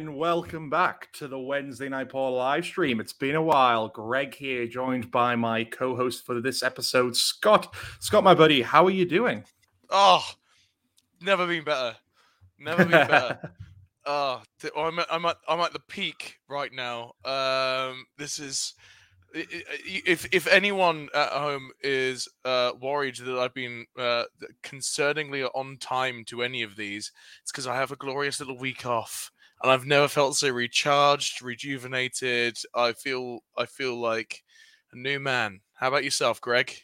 And welcome back to the Wednesday Night Paw live stream. It's been a while. Greg here, joined by my co host for this episode, Scott. Scott, my buddy, how are you doing? Oh, never been better. Never been better. oh, I'm at, I'm at I'm at the peak right now. Um, this is if if anyone at home is uh, worried that I've been uh, concerningly on time to any of these, it's because I have a glorious little week off, and I've never felt so recharged, rejuvenated. I feel I feel like a new man. How about yourself, Greg?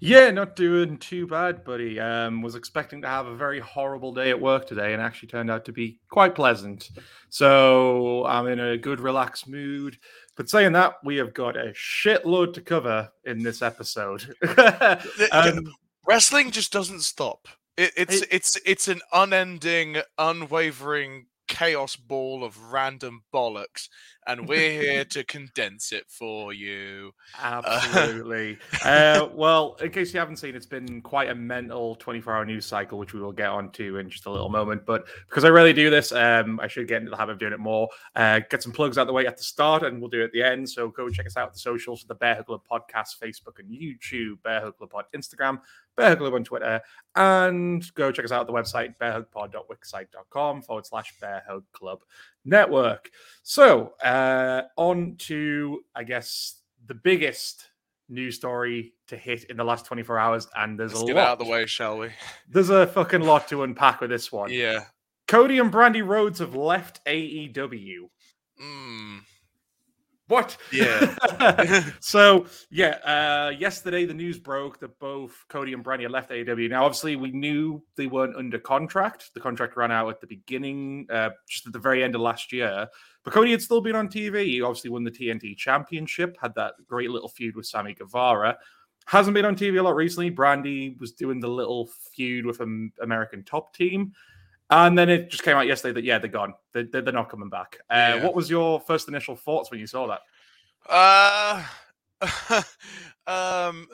Yeah, not doing too bad, buddy. Um, was expecting to have a very horrible day at work today, and actually turned out to be quite pleasant. So I'm in a good, relaxed mood. But saying that, we have got a shitload to cover in this episode. um, Wrestling just doesn't stop. It, it's it, it's it's an unending, unwavering chaos ball of random bollocks, and we're here to condense it for you. Absolutely. uh, well, in case you haven't seen, it's been quite a mental 24 hour news cycle, which we will get onto in just a little moment. But because I really do this, um, I should get into the habit of doing it more. Uh, get some plugs out the way at the start, and we'll do it at the end. So go check us out at the socials, for the Bear Hug Club podcast, Facebook and YouTube, Bear Hug Club pod, Instagram, Bear Hug Club on Twitter, and go check us out at the website, bearhugpod.wixsite.com forward slash Bear Hug Club Network. So, uh, on to, I guess, the biggest news story to hit in the last 24 hours, and there's Let's a get lot. out of the way, shall we? There's a fucking lot to unpack with this one. Yeah. Cody and Brandi Rhodes have left AEW. Mm. What? Yeah. so yeah, uh, yesterday the news broke that both Cody and Brandi left AEW. Now, obviously, we knew they weren't under contract. The contract ran out at the beginning, uh, just at the very end of last year. But Cody had still been on TV. He obviously won the TNT Championship, had that great little feud with Sammy Guevara. Hasn't been on TV a lot recently. Brandi was doing the little feud with an American Top Team. And then it just came out yesterday that yeah, they're gone. They're, they're not coming back. Uh, Yeah. What was your first initial thoughts when you saw that? Uh, um,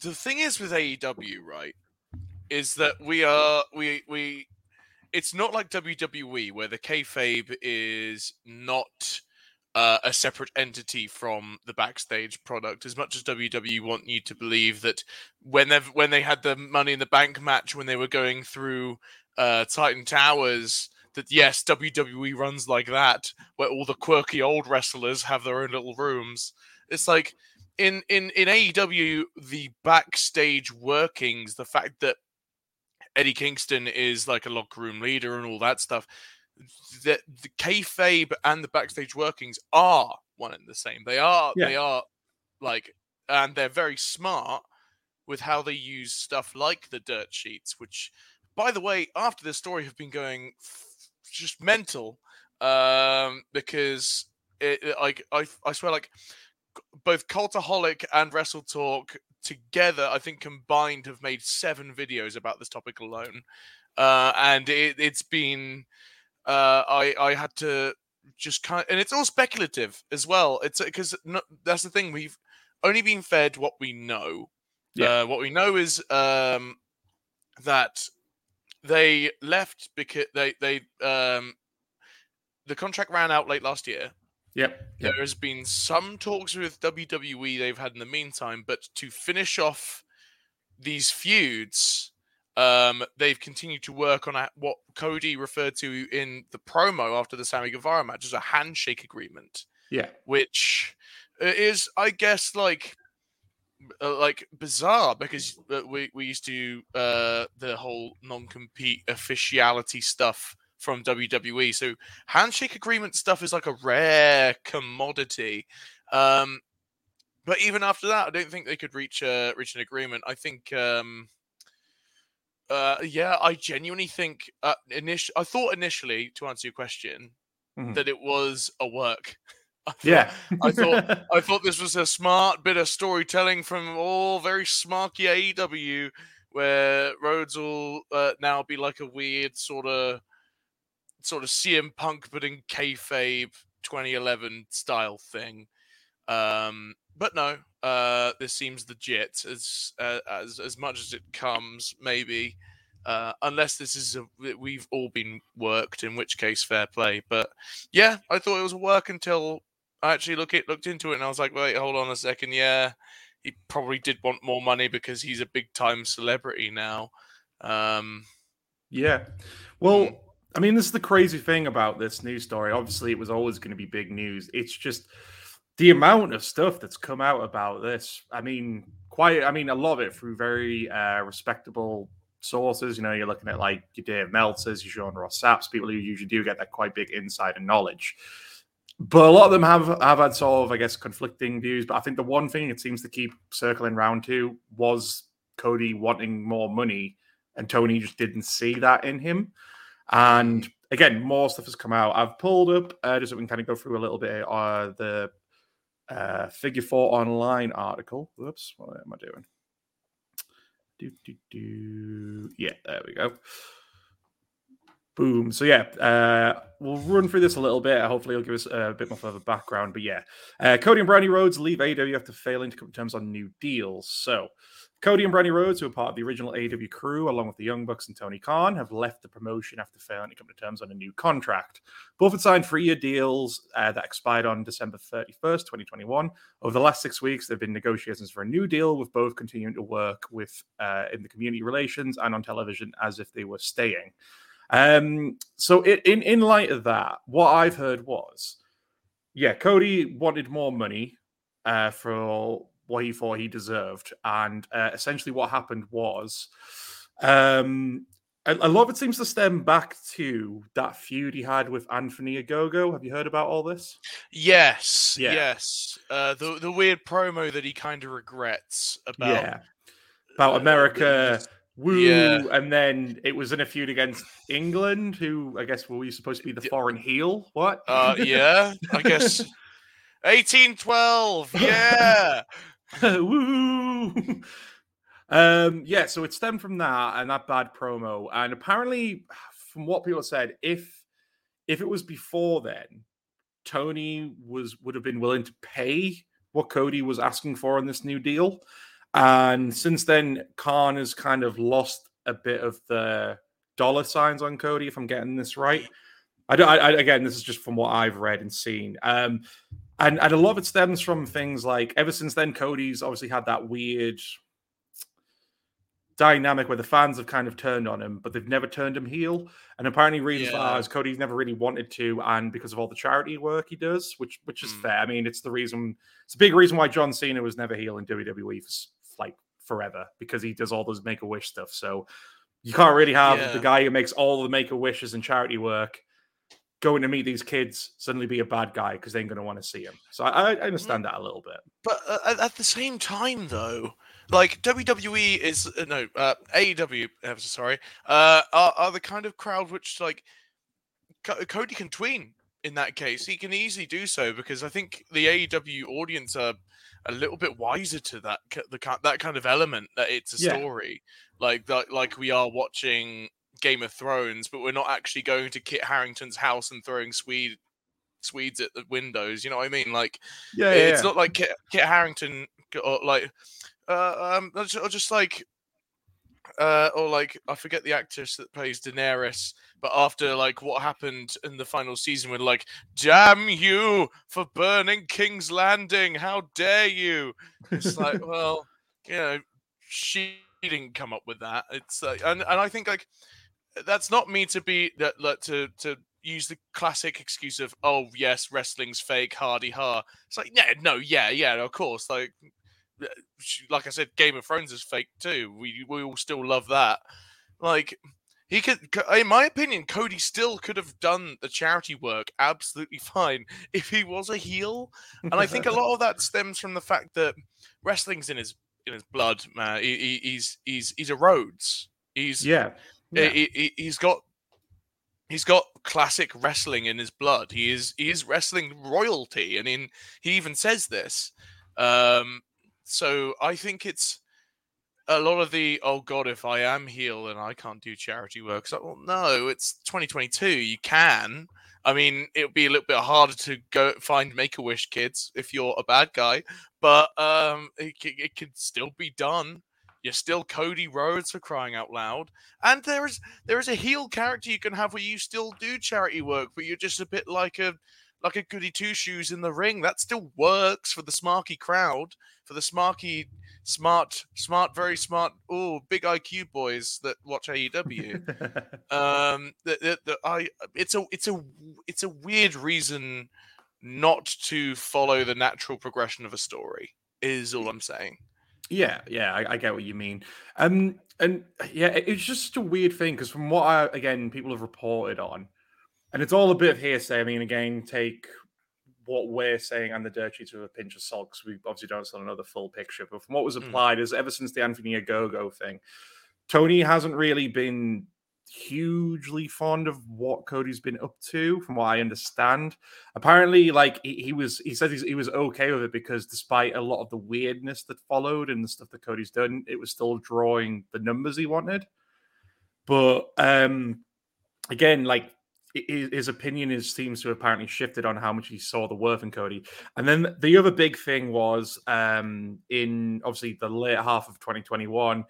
the thing is with AEW, right, is that we are we we. It's not like WWE where the kayfabe is not uh, a separate entity from the backstage product. As much as WWE want you to believe that when they when they had the Money in the Bank match when they were going through uh, Titan Towers, that yes, WWE runs like that, where all the quirky old wrestlers have their own little rooms. It's like in in in AEW, the backstage workings, the fact that Eddie Kingston is like a locker room leader and all that stuff, that the kayfabe and the backstage workings are one and the same. They are Yeah. they are like, and they're very smart with how they use stuff like the dirt sheets, which, by the way, after this story have been going f- just mental, um, because it, it- like I I swear like both Cultaholic and Wrestle Talk together, I think combined have made seven videos about this topic alone, uh, and it, it's been uh, I I had to just kind of, and it's all speculative as well. It's because no, that's the thing we've only been fed what we know. Yeah. Uh, what we know is um, that they left because they they um, the contract ran out late last year. Yep. There has been some talks with WWE they've had in the meantime, but to finish off these feuds, um, they've continued to work on a, what Cody referred to in the promo after the Sammy Guevara match as a handshake agreement, Yeah. which uh, is, I guess, like uh, like bizarre because uh, we we used to uh, the whole non-compete officiality stuff from WWE. So handshake agreement stuff is like a rare commodity. Um, but even after that, I don't think they could reach a reach an agreement. I think, um, uh, yeah, I genuinely think. Uh, init- I thought initially, to answer your question, Mhm. that it was a work. Thought- Yeah. I thought I thought this was a smart bit of storytelling from all very smarky AEW, where Rhodes will uh, now be like a weird sort of sort of CM Punk, but in kayfabe 2011 style thing. Um, but no, uh, this seems legit as uh, as as much as it comes. Maybe Uh, unless this is a we've all been worked, in which case fair play. But yeah, I thought it was a work until I actually look it looked into it, and I was like, wait, hold on a second, yeah, he probably did want more money because he's a big time celebrity now. Um, yeah, well. I mean, this is the crazy thing about this news story. Obviously, it was always going to be big news. It's just the amount of stuff that's come out about this. I mean, quite. I mean, a lot of it through very uh, respectable sources. You know, you're looking at like your Dave Meltzers, your Sean Ross Sapps, people who usually do get that quite big insider knowledge. But a lot of them have have had sort of, I guess, conflicting views. But I think the one thing it seems to keep circling round to was Cody wanting more money, and Tony just didn't see that in him. And again, more stuff has come out. I've pulled up uh, just so we can kind of go through a little bit uh, the uh, Figure Four Online article. Whoops, what am I doing? Do, do, do. Yeah, there we go. Boom. So yeah, uh, we'll run through this a little bit. Hopefully, it'll give us a bit more of a background. But yeah, uh, Cody and Brandi Rhodes leave AEW after failing to come to terms on new deals. So Cody and Brandi Rhodes, who are part of the original AEW crew, along with the Young Bucks and Tony Khan, have left the promotion after failing to come to terms on a new contract. Both had signed three-year deals uh, that expired on December 31st, 2021. Over the last six weeks, there have been negotiations for a new deal, with both continuing to work with uh, in the community relations and on television as if they were staying. Um, so, it, in in light of that, what I've heard was, yeah, Cody wanted more money uh, for what he thought he deserved. And uh, essentially, what happened was um, a, a, lot of it seems to stem back to that feud he had with Anthony Ogogo. Have you heard about all this? Yes, yeah. yes. Uh, the the weird promo that he kind of regrets about. Yeah. About America. Woo, yeah. and then it was in a feud against England, who I guess were you supposed to be the foreign heel? What? Uh, yeah, I guess 1812. Yeah. Woo! um, yeah, so it stemmed from that and that bad promo. And apparently, from what people said, if if it was before then, Tony was would have been willing to pay what Cody was asking for in this new deal. And since then, Khan has kind of lost a bit of the dollar signs on Cody, if I'm getting this right. I don't. I, again, this is just from what I've read and seen. Um, and and a lot of it stems from things like ever since then, Cody's obviously had that weird dynamic where the fans have kind of turned on him, but they've never turned him heel. And apparently, reasons yeah. is Cody's never really wanted to, and because of all the charity work he does, which which is mm. fair. I mean, it's the reason. It's a big reason why John Cena was never heel in WWE for like forever because he does all those Make a Wish stuff. So you can't really have yeah. the guy who makes all the Make a Wishes and charity work going to meet these kids suddenly be a bad guy because they ain't going to want to see him. So I, I understand that a little bit. But uh, at the same time, though, like WWE is uh, no uh, AEW. I'm sorry, uh, are, are the kind of crowd which like Cody can tween in that case. He can easily do so because I think the AEW audience are a little bit wiser to that the that kind of element that it's a yeah. story like like like we are watching Game of Thrones, but we're not actually going to Kit Harington's house and throwing Swede Swedes at the windows. You know what I mean? Like, yeah, yeah it's yeah. not like Kit, Kit Harington or like, uh, um, or just like, uh, or like I forget the actress that plays Daenerys, but after like what happened in the final season, we're like, "Damn you for burning King's Landing! How dare you!" It's like, well, you know, she didn't come up with that. It's like, and and I think like that's not me to be that to to use the classic excuse of oh yes wrestling's fake hardy ha it's like yeah no yeah yeah of course like like i said game of thrones is fake too we we all still love that like he could in my opinion cody still could have done the charity work absolutely fine if he was a heel and i think a lot of that stems from the fact that wrestling's in his in his blood man he, he, he's he's he's a rhodes he's yeah yeah. He, has got he's got classic wrestling in his blood. He is he is wrestling royalty, and in he even says this. Um, so I think it's a lot of the oh god, if I am heel and I can't do charity work. So well, no, it's 2022. You can. I mean, it'll be a little bit harder to go find Make a Wish kids if you're a bad guy, but um, it, it can still be done. You're still Cody Rhodes for crying out loud. And there is there is a heel character you can have where you still do charity work, but you're just a bit like a like a goody two shoes in the ring. That still works for the smarky crowd, for the smarky, smart, smart, very smart, oh, big IQ boys that watch AEW. um, that, that, that I, it's a, it's a, it's a weird reason not to follow the natural progression of a story. Is all I'm saying. Yeah, yeah, I, I, get what you mean. Um, and yeah, it's just a weird thing because from what I again people have reported on, and it's all a bit of hearsay. I mean, again, take what we're saying and the dirt sheets with a pinch of salt because we obviously don't still know the full picture. But from what was hmm. applied, mm. is ever since the Anthony Ogogo thing, Tony hasn't really been hugely fond of what Cody's been up to, from what I understand. Apparently, like he, he was, he said he was okay with it because despite a lot of the weirdness that followed and the stuff that Cody's done, it was still drawing the numbers he wanted. But um again, like his opinion is seems to have apparently shifted on how much he saw the worth in Cody. And then the other big thing was um in obviously the late half of 2021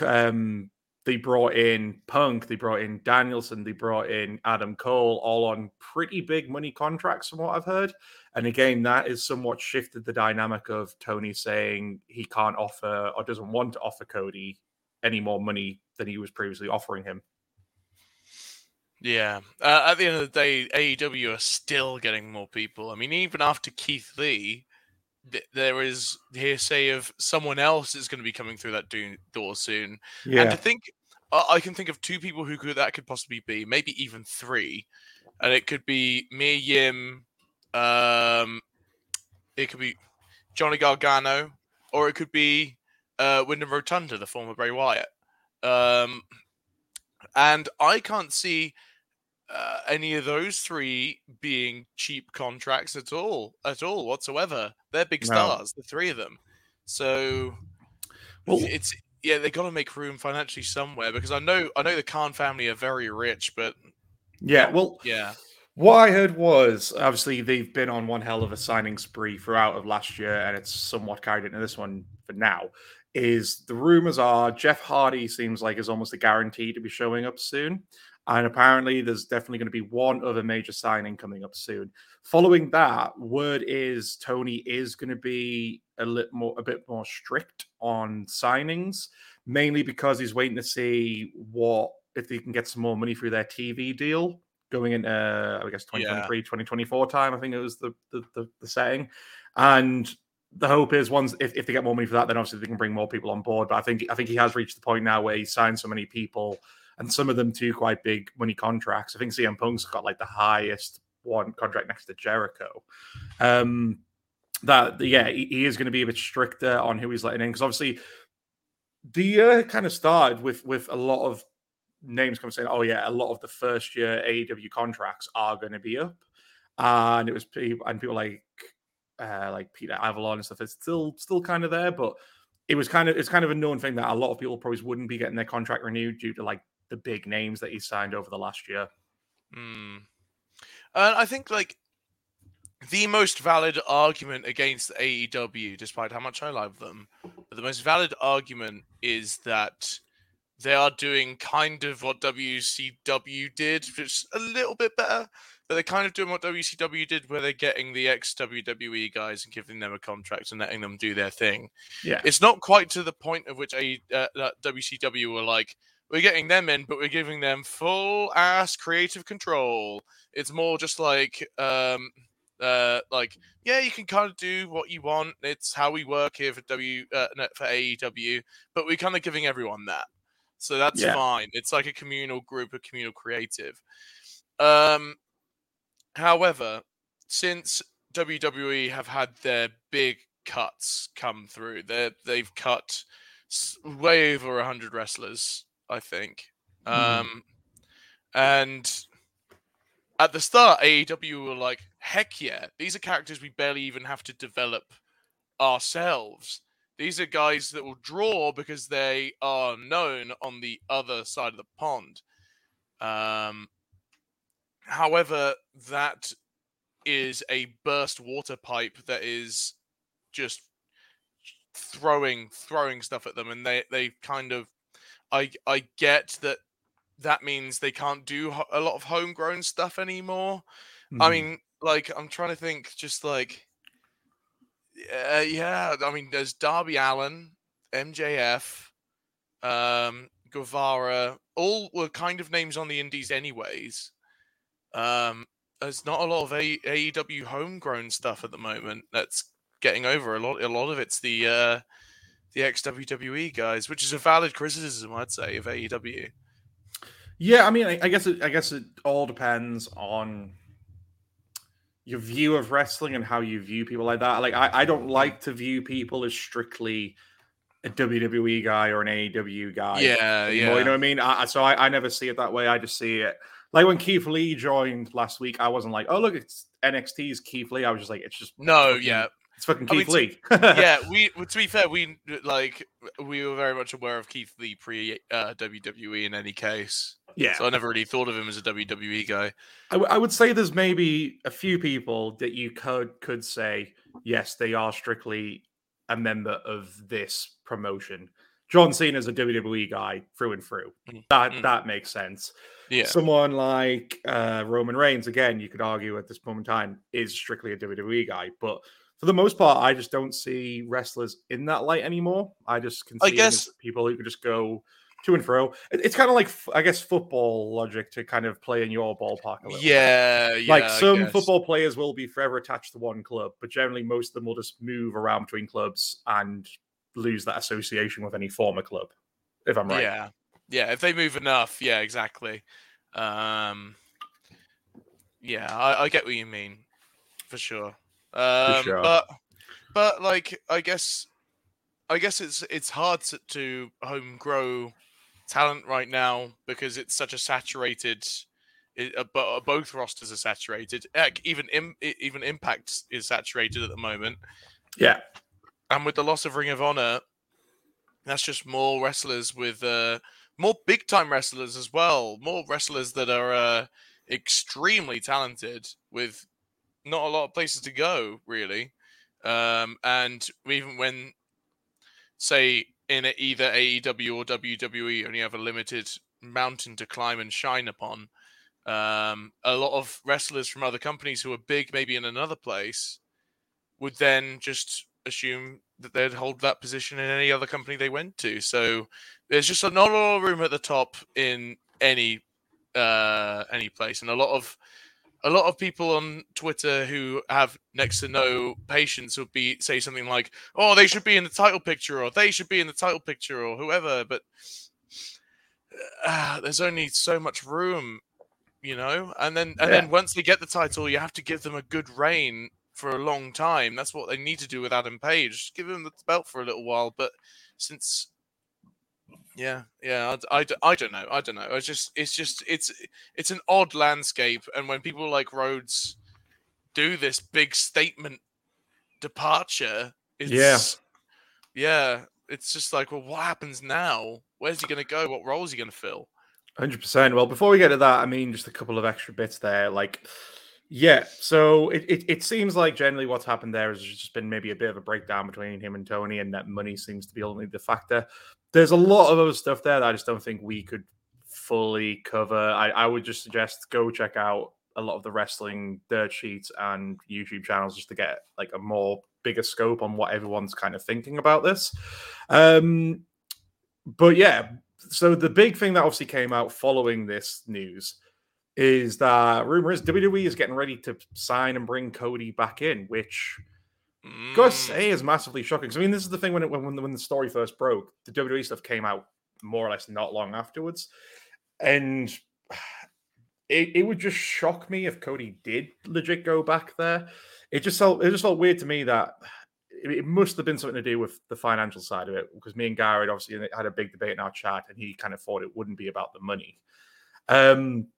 um they brought in Punk, they brought in Danielson, they brought in Adam Cole, all on pretty big money contracts, from what I've heard. And again, that is somewhat shifted the dynamic of Tony saying he can't offer or doesn't want to offer Cody any more money than he was previously offering him. Yeah. Uh, at the end of the day, AEW are still getting more people. I mean, even after Keith Lee, th- there is hearsay of someone else is going to be coming through that do- door soon. Yeah. And to think, uh, I can think of two people who could that could possibly be, maybe even three, and it could be Mia Yim, um, it could be Johnny Gargano, or it could be uh, Wyndham Rotunda, the former Bray Wyatt. Um, and I can't see uh, any of those three being cheap contracts at all, at all whatsoever. They're big stars, no. the three of them. So well, it's yeah, they got to make room financially somewhere because I know I know the Khan family are very rich, but yeah, well, yeah. What I heard was obviously they've been on one hell of a signing spree throughout of last year, and it's somewhat carried into this one for now. Is the rumors are Jeff Hardy seems like is almost a guarantee to be showing up soon. And apparently, there's definitely going to be one other major signing coming up soon. Following that, word is Tony is going to be a little more, a bit more strict on signings, mainly because he's waiting to see what if they can get some more money through their TV deal going into, uh, I guess, 2023, yeah. 2024 time. I think it was the, the the, the setting, and the hope is once if, if they get more money for that, then obviously they can bring more people on board. But I think I think he has reached the point now where he's signed so many people and some of them too quite big money contracts. I think CM Punk's got like the highest one contract next to Jericho. Um, that yeah, he, he is going to be a bit stricter on who he's letting in because obviously the year kind of started with with a lot of names coming saying, "Oh yeah, a lot of the first year AEW contracts are going to be up," and it was people and people like uh, like Peter Avalon and stuff. It's still still kind of there, but it was kind of it's kind of a known thing that a lot of people probably wouldn't be getting their contract renewed due to like the big names that he signed over the last year. Mm. Uh, I think like the most valid argument against AEW, despite how much I love them, the most valid argument is that they are doing kind of what WCW did, just a little bit better. But they're kind of doing what WCW did, where they're getting the ex WWE guys and giving them a contract and letting them do their thing. Yeah, it's not quite to the point of which a uh, WCW were like, we're getting them in, but we're giving them full ass creative control. It's more just like, um, uh, like yeah, you can kind of do what you want. It's how we work here for W uh, for AEW, but we're kind of giving everyone that, so that's yeah. fine. It's like a communal group, a communal creative. Um, however, since WWE have had their big cuts come through, they they've cut way over hundred wrestlers I think. Mm. Um, and at the start, AEW were like, heck yeah, these are characters we barely even have to develop ourselves. These are guys that will draw because they are known on the other side of the pond. Um, however, that is a burst water pipe that is just throwing throwing stuff at them, and they they kind of, I I get that that means they can't do a lot of homegrown stuff anymore. Mm-hmm. I mean, like I'm trying to think, just like, uh, yeah, I mean, there's Darby Allin, MJF, um, Guevara, all were kind of names on the indies, anyways. Um, there's not a lot of a- AEW homegrown stuff at the moment that's getting over. A lot, a lot of it's the uh, the ex WWE guys, which is a valid criticism, I'd say, of AEW. Yeah, I mean, I, I guess it, I guess it all depends on your view of wrestling and how you view people like that. Like, I, I don't like to view people as strictly a WWE guy or an AEW guy. Yeah, anymore, yeah. You know what I mean? I, so I, I never see it that way. I just see it like when Keith Lee joined last week. I wasn't like, oh look, it's NXT's Keith Lee. I was just like, it's just no, yeah. It's fucking Keith I mean, Lee. yeah, we to be fair, we like we were very much aware of Keith Lee pre uh, WWE in any case. Yeah. So I never really thought of him as a WWE guy. I, w- I would say there's maybe a few people that you could could say yes, they are strictly a member of this promotion. John Cena is a WWE guy through and through. Mm. That mm. that makes sense. Yeah. Someone like uh, Roman Reigns, again, you could argue at this moment in time, is strictly a WWE guy. But for the most part, I just don't see wrestlers in that light anymore. I just can see I guess people who could just go to and fro. It's kind of like I guess football logic to kind of play in your ballpark a little. Yeah, yeah. Like some football players will be forever attached to one club, but generally most of them will just move around between clubs and lose that association with any former club. If I'm right. Yeah, yeah. If they move enough, yeah, exactly. Um, yeah, I, I get what you mean for sure. Um, sure. But but like I guess I guess it's it's hard to, to home grow talent right now because it's such a saturated. It, uh, but uh, both rosters are saturated. Heck, even Im, even Impact is saturated at the moment. Yeah, and with the loss of Ring of Honor, that's just more wrestlers with uh, more big time wrestlers as well. More wrestlers that are uh, extremely talented with not a lot of places to go, really. Um, and even when, say, in either AEW or WWE only have a limited mountain to climb and shine upon. Um, a lot of wrestlers from other companies who are big, maybe in another place, would then just assume that they'd hold that position in any other company they went to. So there's just not a lot of room at the top in any uh, any place, and a lot of a lot of people on Twitter who have next to no patience would be say something like, "Oh, they should be in the title picture," or "They should be in the title picture," or whoever. But uh, there's only so much room, you know. And then and yeah. then once they get the title, you have to give them a good reign for a long time. That's what they need to do with Adam Page. Just give him the belt for a little while. But since yeah, yeah, I, I, I don't know. I don't know. It's just, it's just, it's, it's an odd landscape. And when people like Rhodes do this big statement departure, it's, yeah, yeah, it's just like, well, what happens now? Where's he going to go? What role is he going to fill? Hundred percent. Well, before we get to that, I mean, just a couple of extra bits there. Like, yeah, so it, it, it seems like generally what's happened there has just been maybe a bit of a breakdown between him and Tony, and that money seems to be only the factor. There's a lot of other stuff there that I just don't think we could fully cover. I, I would just suggest go check out a lot of the wrestling dirt sheets and YouTube channels just to get like a more bigger scope on what everyone's kind of thinking about this. Um, but yeah, so the big thing that obviously came out following this news is that rumor is WWE is getting ready to sign and bring Cody back in, which mm. gotta say is massively shocking. I mean, this is the thing when it, when when the story first broke, the WWE stuff came out more or less not long afterwards, and it, it would just shock me if Cody did legit go back there. It just felt it just felt weird to me that it must have been something to do with the financial side of it because me and Garrett obviously had a big debate in our chat and he kind of thought it wouldn't be about the money. Um,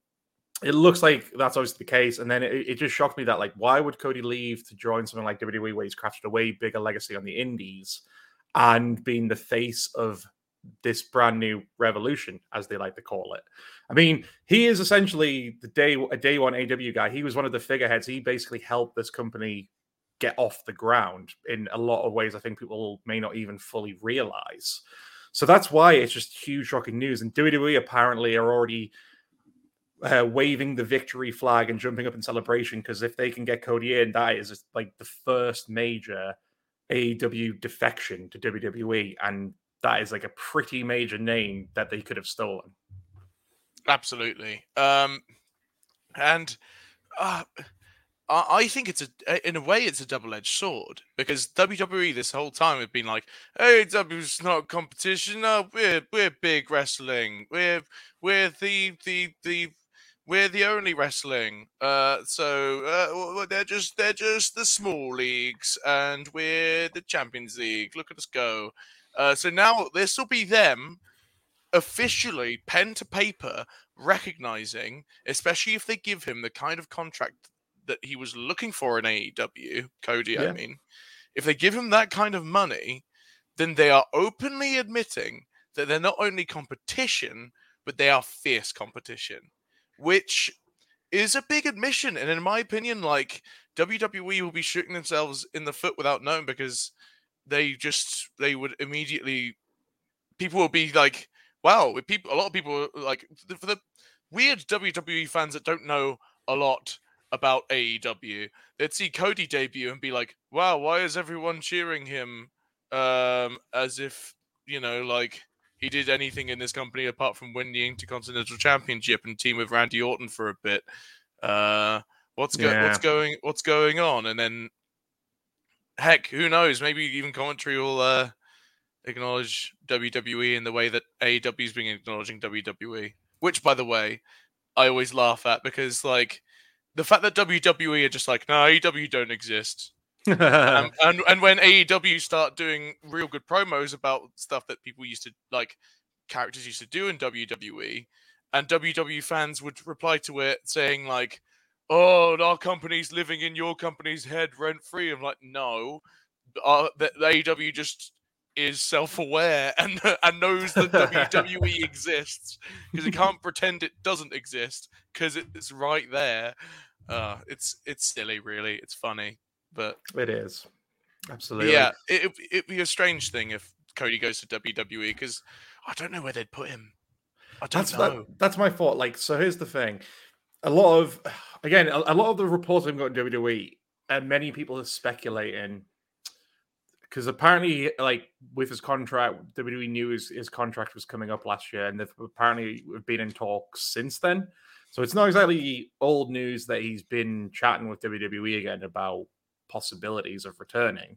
it looks like that's obviously the case. And then it, it, just shocked me that, like, why would Cody leave to join something like WWE where he's crafted a way bigger legacy on the indies and being the face of this brand new revolution, as they like to call it? I mean, he is essentially the day a day one AW guy. He was one of the figureheads. He basically helped this company get off the ground in a lot of ways. I think people may not even fully realize. So that's why it's just huge shocking news. And WWE apparently are already waving the victory flag and jumping up in celebration because if they can get Cody in, that is like the first major AEW defection to WWE, and that is like a pretty major name that they could have stolen. Absolutely, um, and uh, I think it's a, in a way, it's a double-edged sword because WWE this whole time have been like, "AEW's not competition. No, we're we're big wrestling. We're we're the the the we're the only wrestling. Uh, so uh, they're just they're just the small leagues, and we're the Champions League. Look at us go. Uh, so now this will be them officially pen to paper recognizing, especially if they give him the kind of contract that he was looking for in AEW, Cody. Yeah. I mean, if they give him that kind of money, then they are openly admitting that they're not only competition, but they are fierce competition which is a big admission. And in my opinion, like WWE will be shooting themselves in the foot without knowing because they just they would immediately people will be like, wow, people a lot of people like for the weird WWE fans that don't know a lot about AEW, they'd see Cody debut and be like, wow, why is everyone cheering him? Um, as if you know, like he did anything in this company apart from win the Intercontinental Championship and team with Randy Orton for a bit. Uh, what's go- yeah. what's going what's going on? And then, heck, who knows? Maybe even commentary will uh, acknowledge WWE in the way that AEW's been acknowledging WWE. Which, by the way, I always laugh at because like the fact that WWE are just like, no, AEW don't exist um, and and when AEW start doing real good promos about stuff that people used to like, characters used to do in WWE, and WWE fans would reply to it saying like, "Oh, our company's living in your company's head rent free." I'm like, no, uh, the, the AEW just is self-aware and and knows that WWE exists because it can't pretend it doesn't exist because it's right there. Uh, it's it's silly, really. It's funny. But it is absolutely. Yeah, it, it'd be a strange thing if Cody goes to WWE because I don't know where they'd put him. I don't that's, know. That, that's my thought. Like, so here's the thing: a lot of, again, a, a lot of the reports I've got in WWE, and many people are speculating because apparently, like with his contract, WWE knew his, his contract was coming up last year, and they've apparently been in talks since then. So it's not exactly old news that he's been chatting with WWE again about possibilities of returning.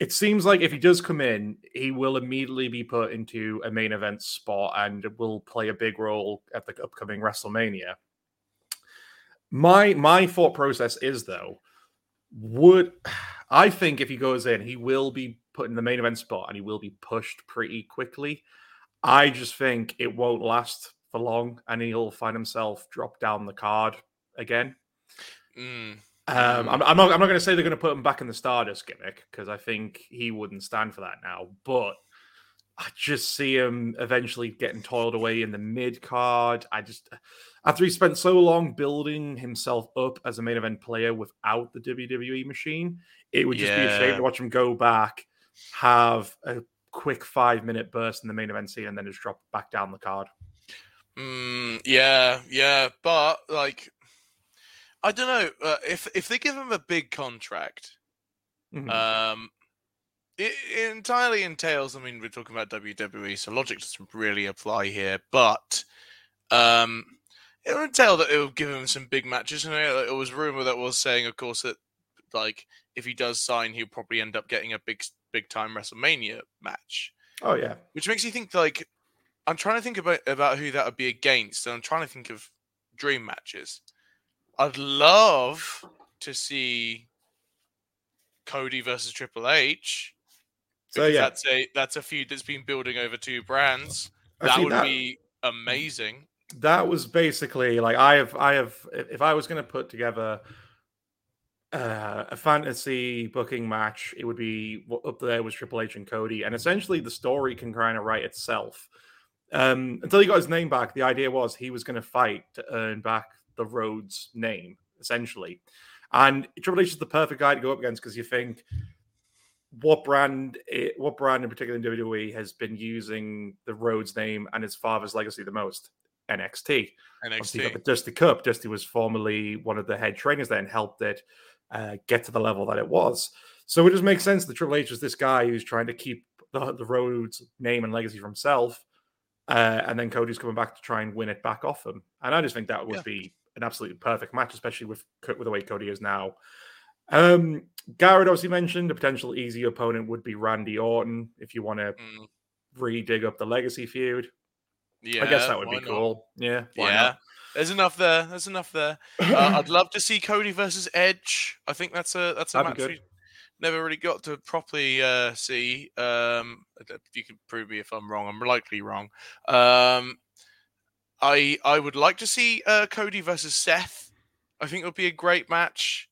It seems like if he does come in, he will immediately be put into a main event spot and will play a big role at the upcoming WrestleMania. My my thought process is though, would I think if he goes in, he will be put in the main event spot and he will be pushed pretty quickly. I just think it won't last for long and he'll find himself drop down the card again. Mm. Um, I'm, I'm, not. I'm not going to say they're going to put him back in the Stardust gimmick because I think he wouldn't stand for that now. But I just see him eventually getting toiled away in the mid card. I just after he spent so long building himself up as a main event player without the WWE machine, it would just yeah. be a shame to watch him go back, have a quick five minute burst in the main event scene, and then just drop back down the card. Mm, yeah, yeah, but like I don't know uh, if if they give him a big contract. Mm-hmm. Um, it, it, entirely entails. I mean, we're talking about WWE, so logic doesn't really apply here. But um, it would entail that it would give him some big matches. And it was rumor that was saying, of course, that like if he does sign, he'll probably end up getting a big big time WrestleMania match. Oh yeah, which makes you think like I'm trying to think about about who that would be against, and I'm trying to think of dream matches. I'd love to see Cody versus Triple H. So yeah, that's a that's a feud that's been building over two brands. that would that, be amazing. That was basically like I have I have if I was going to put together uh, a fantasy booking match, it would be up there with Triple H and Cody, and essentially the story can kind of write itself. Um, until he got his name back, the idea was he was going to fight to earn back the Rhodes name, essentially. And Triple H is the perfect guy to go up against because you think what brand, what brand in particular in WWE has been using the Rhodes name and his father's legacy the most? NXT. NXT. the Dusty Cup. Dusty was formerly one of the head trainers there and helped it uh, get to the level that it was. So it just makes sense that Triple H is this guy who's trying to keep the, the Rhodes name and legacy for himself. Uh, and then Cody's coming back to try and win it back off him. And I just think that would yeah. be an absolutely perfect match, especially with with the way Cody is now. Um, Garrett obviously mentioned a potential easy opponent would be Randy Orton if you want to mm. re-dig up the legacy feud. Yeah, I guess that would be not? cool. Yeah, yeah. Not? There's enough there. There's enough there. Uh, I'd love to see Cody versus Edge. I think that's a that's a That'd match we never really got to properly uh, see. Um, you can prove me if I'm wrong. I'm likely wrong. Um, I I would like to see uh, Cody versus Seth. I think it would be a great match.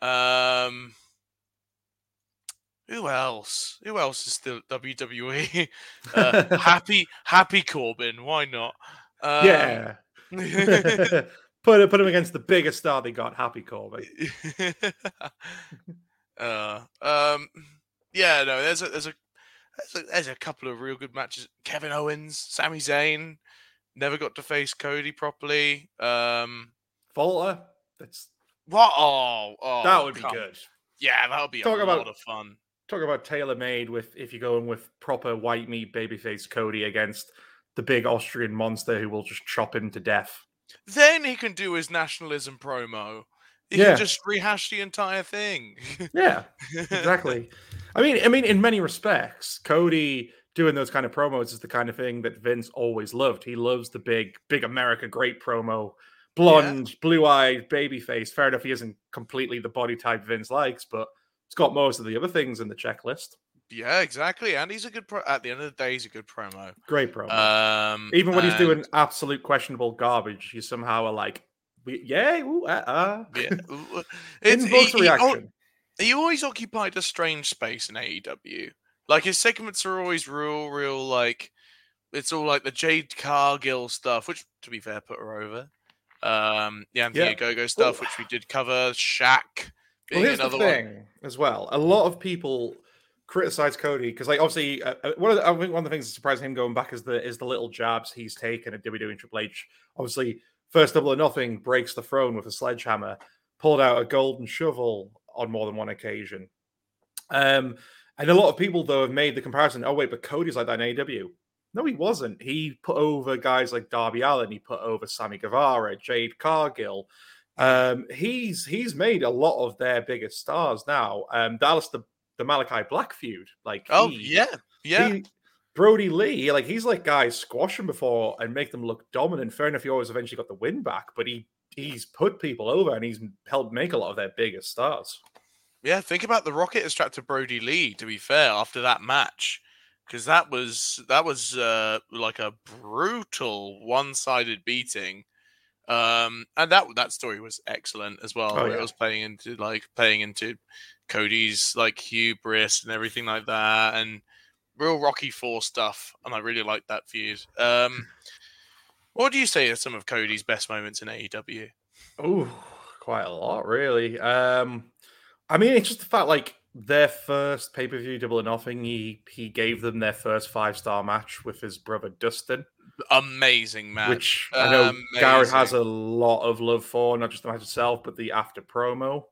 Um, who else? Who else is still WWE? Uh, happy Happy Corbin. Why not? Um, yeah. put put him against the biggest star they got, Happy Corbin. uh, um, yeah, no, there's a there's a there's a, there's a couple of real good matches. Kevin Owens, Sami Zayn, never got to face Cody properly. Um, Walter, that's what? Oh, oh that would be good. Yeah, that would be talk a about, lot of fun. Talk about tailor made with if you're going with proper white meat babyface Cody against the big Austrian monster who will just chop him to death. Then he can do his nationalism promo. He yeah. can just rehash the entire thing. yeah, exactly. I mean, I mean, in many respects, Cody doing those kind of promos is the kind of thing that Vince always loved. He loves the big, big America great promo, blonde, yeah. blue-eyed, baby face. Fair enough, he isn't completely the body type Vince likes, but it's got most of the other things in the checklist. Yeah, exactly. And he's a good pro. At the end of the day, he's a good promo. Great promo. Um, Even when and... he's doing absolute questionable garbage, you somehow are like, "Yeah, ooh, uh, uh. yeah." it's, he, reaction. He, he always occupied a strange space in AEW. Like his segments are always real, real. Like it's all like the Jade Cargill stuff, which, to be fair, put her over. Um, the Anthony yeah. Go stuff, well, which we did cover. Shaq. Being well, here's another the thing one. as well. A lot of people criticize Cody because, like, obviously, uh, uh, one of the, I think one of the things that surprised him going back is the is the little jabs he's taken at WWE and Triple H. Obviously, first double or nothing breaks the throne with a sledgehammer, pulled out a golden shovel on more than one occasion. Um, and a lot of people though have made the comparison. Oh wait, but Cody's like that in AEW. No, he wasn't. He put over guys like Darby Allin. He put over Sammy Guevara, Jade Cargill. Um, he's he's made a lot of their biggest stars now. Um, Dallas the the Malachi Black feud. Like, oh he, yeah, yeah. He, Brodie Lee, like he's like guys squash him before and make them look dominant. Fair enough, he always eventually got the win back, but he he's put people over and he's helped make a lot of their biggest stars. Yeah, think about the rocket strapped to Brodie Lee. To be fair, after that match, because that was that was uh, like a brutal one-sided beating, um, and that that story was excellent as well. Oh, yeah. It was playing into like playing into Cody's like hubris and everything like that, and real Rocky Four stuff. And I really like that feud. Um, what do you say are some of Cody's best moments in AEW? Oh, quite a lot, really. Um, I mean, it's just the fact like their first pay per view, Double or Nothing. He he gave them their first five star match with his brother Dustin. Amazing match, which I know Amazing. Garrett has a lot of love for, not just the match itself, but the after promo.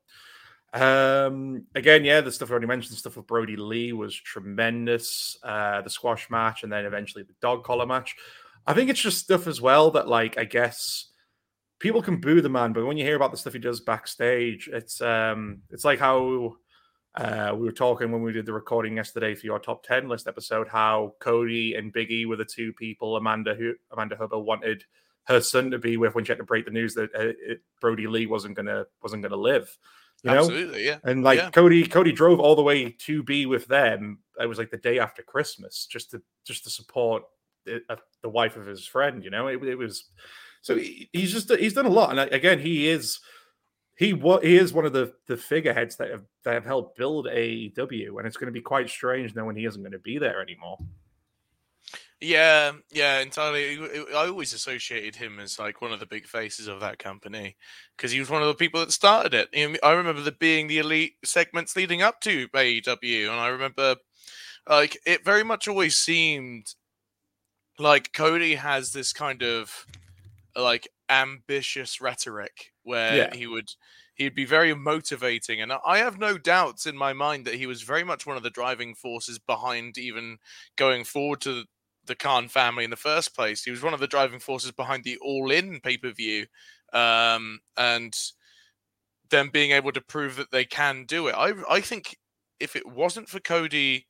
Um, again, yeah, the stuff I already mentioned, the stuff with Brodie Lee was tremendous. Uh, the squash match, and then eventually the dog collar match. I think it's just stuff as well that, like, I guess people can boo the man, but when you hear about the stuff he does backstage, it's um, it's like how uh, we were talking when we did the recording yesterday for your top ten list episode. How Cody and Biggie were the two people Amanda who Amanda Huber wanted her son to be with when she had to break the news that uh, it, Brodie Lee wasn't gonna wasn't gonna live. You know? Absolutely, yeah. And like yeah. Cody, Cody drove all the way to be with them. It was like the day after Christmas, just to just to support the, uh, the wife of his friend. You know, it, it was so he, he's just he's done a lot. And again, he is he what he is one of the the figureheads that have that have helped build AEW, and it's going to be quite strange knowing he isn't going to be there anymore. Yeah, yeah, entirely. I always associated him as like one of the big faces of that company because he was one of the people that started it. I remember the being the elite segments leading up to AEW, and I remember like it very much always seemed like Cody has this kind of like ambitious rhetoric where yeah. he would he'd be very motivating and i have no doubts in my mind that he was very much one of the driving forces behind even going forward to the khan family in the first place. He was one of the driving forces behind the all in pay-per-view um, and them being able to prove that they can do it. I i think if it wasn't for cody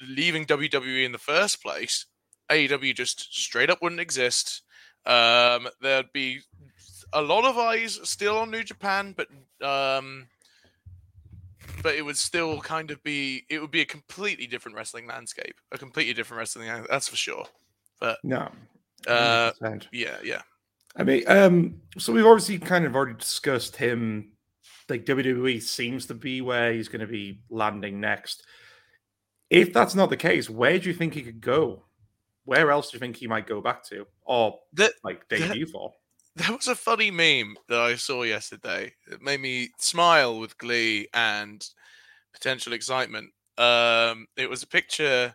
leaving wwe in the first place aew just straight up wouldn't exist um, there'd be a lot of eyes still on New Japan, but um, but it would still kind of be it would be a completely different wrestling landscape, a completely different wrestling. That's for sure. But no, uh, yeah, yeah. I mean, um, so we've obviously kind of already discussed him. Like WWE seems to be where he's going to be landing next. If that's not the case, where do you think he could go? Where else do you think he might go back to, or like debut the, for? There was a funny meme that I saw yesterday. It made me smile with glee and potential excitement. Um, it was a picture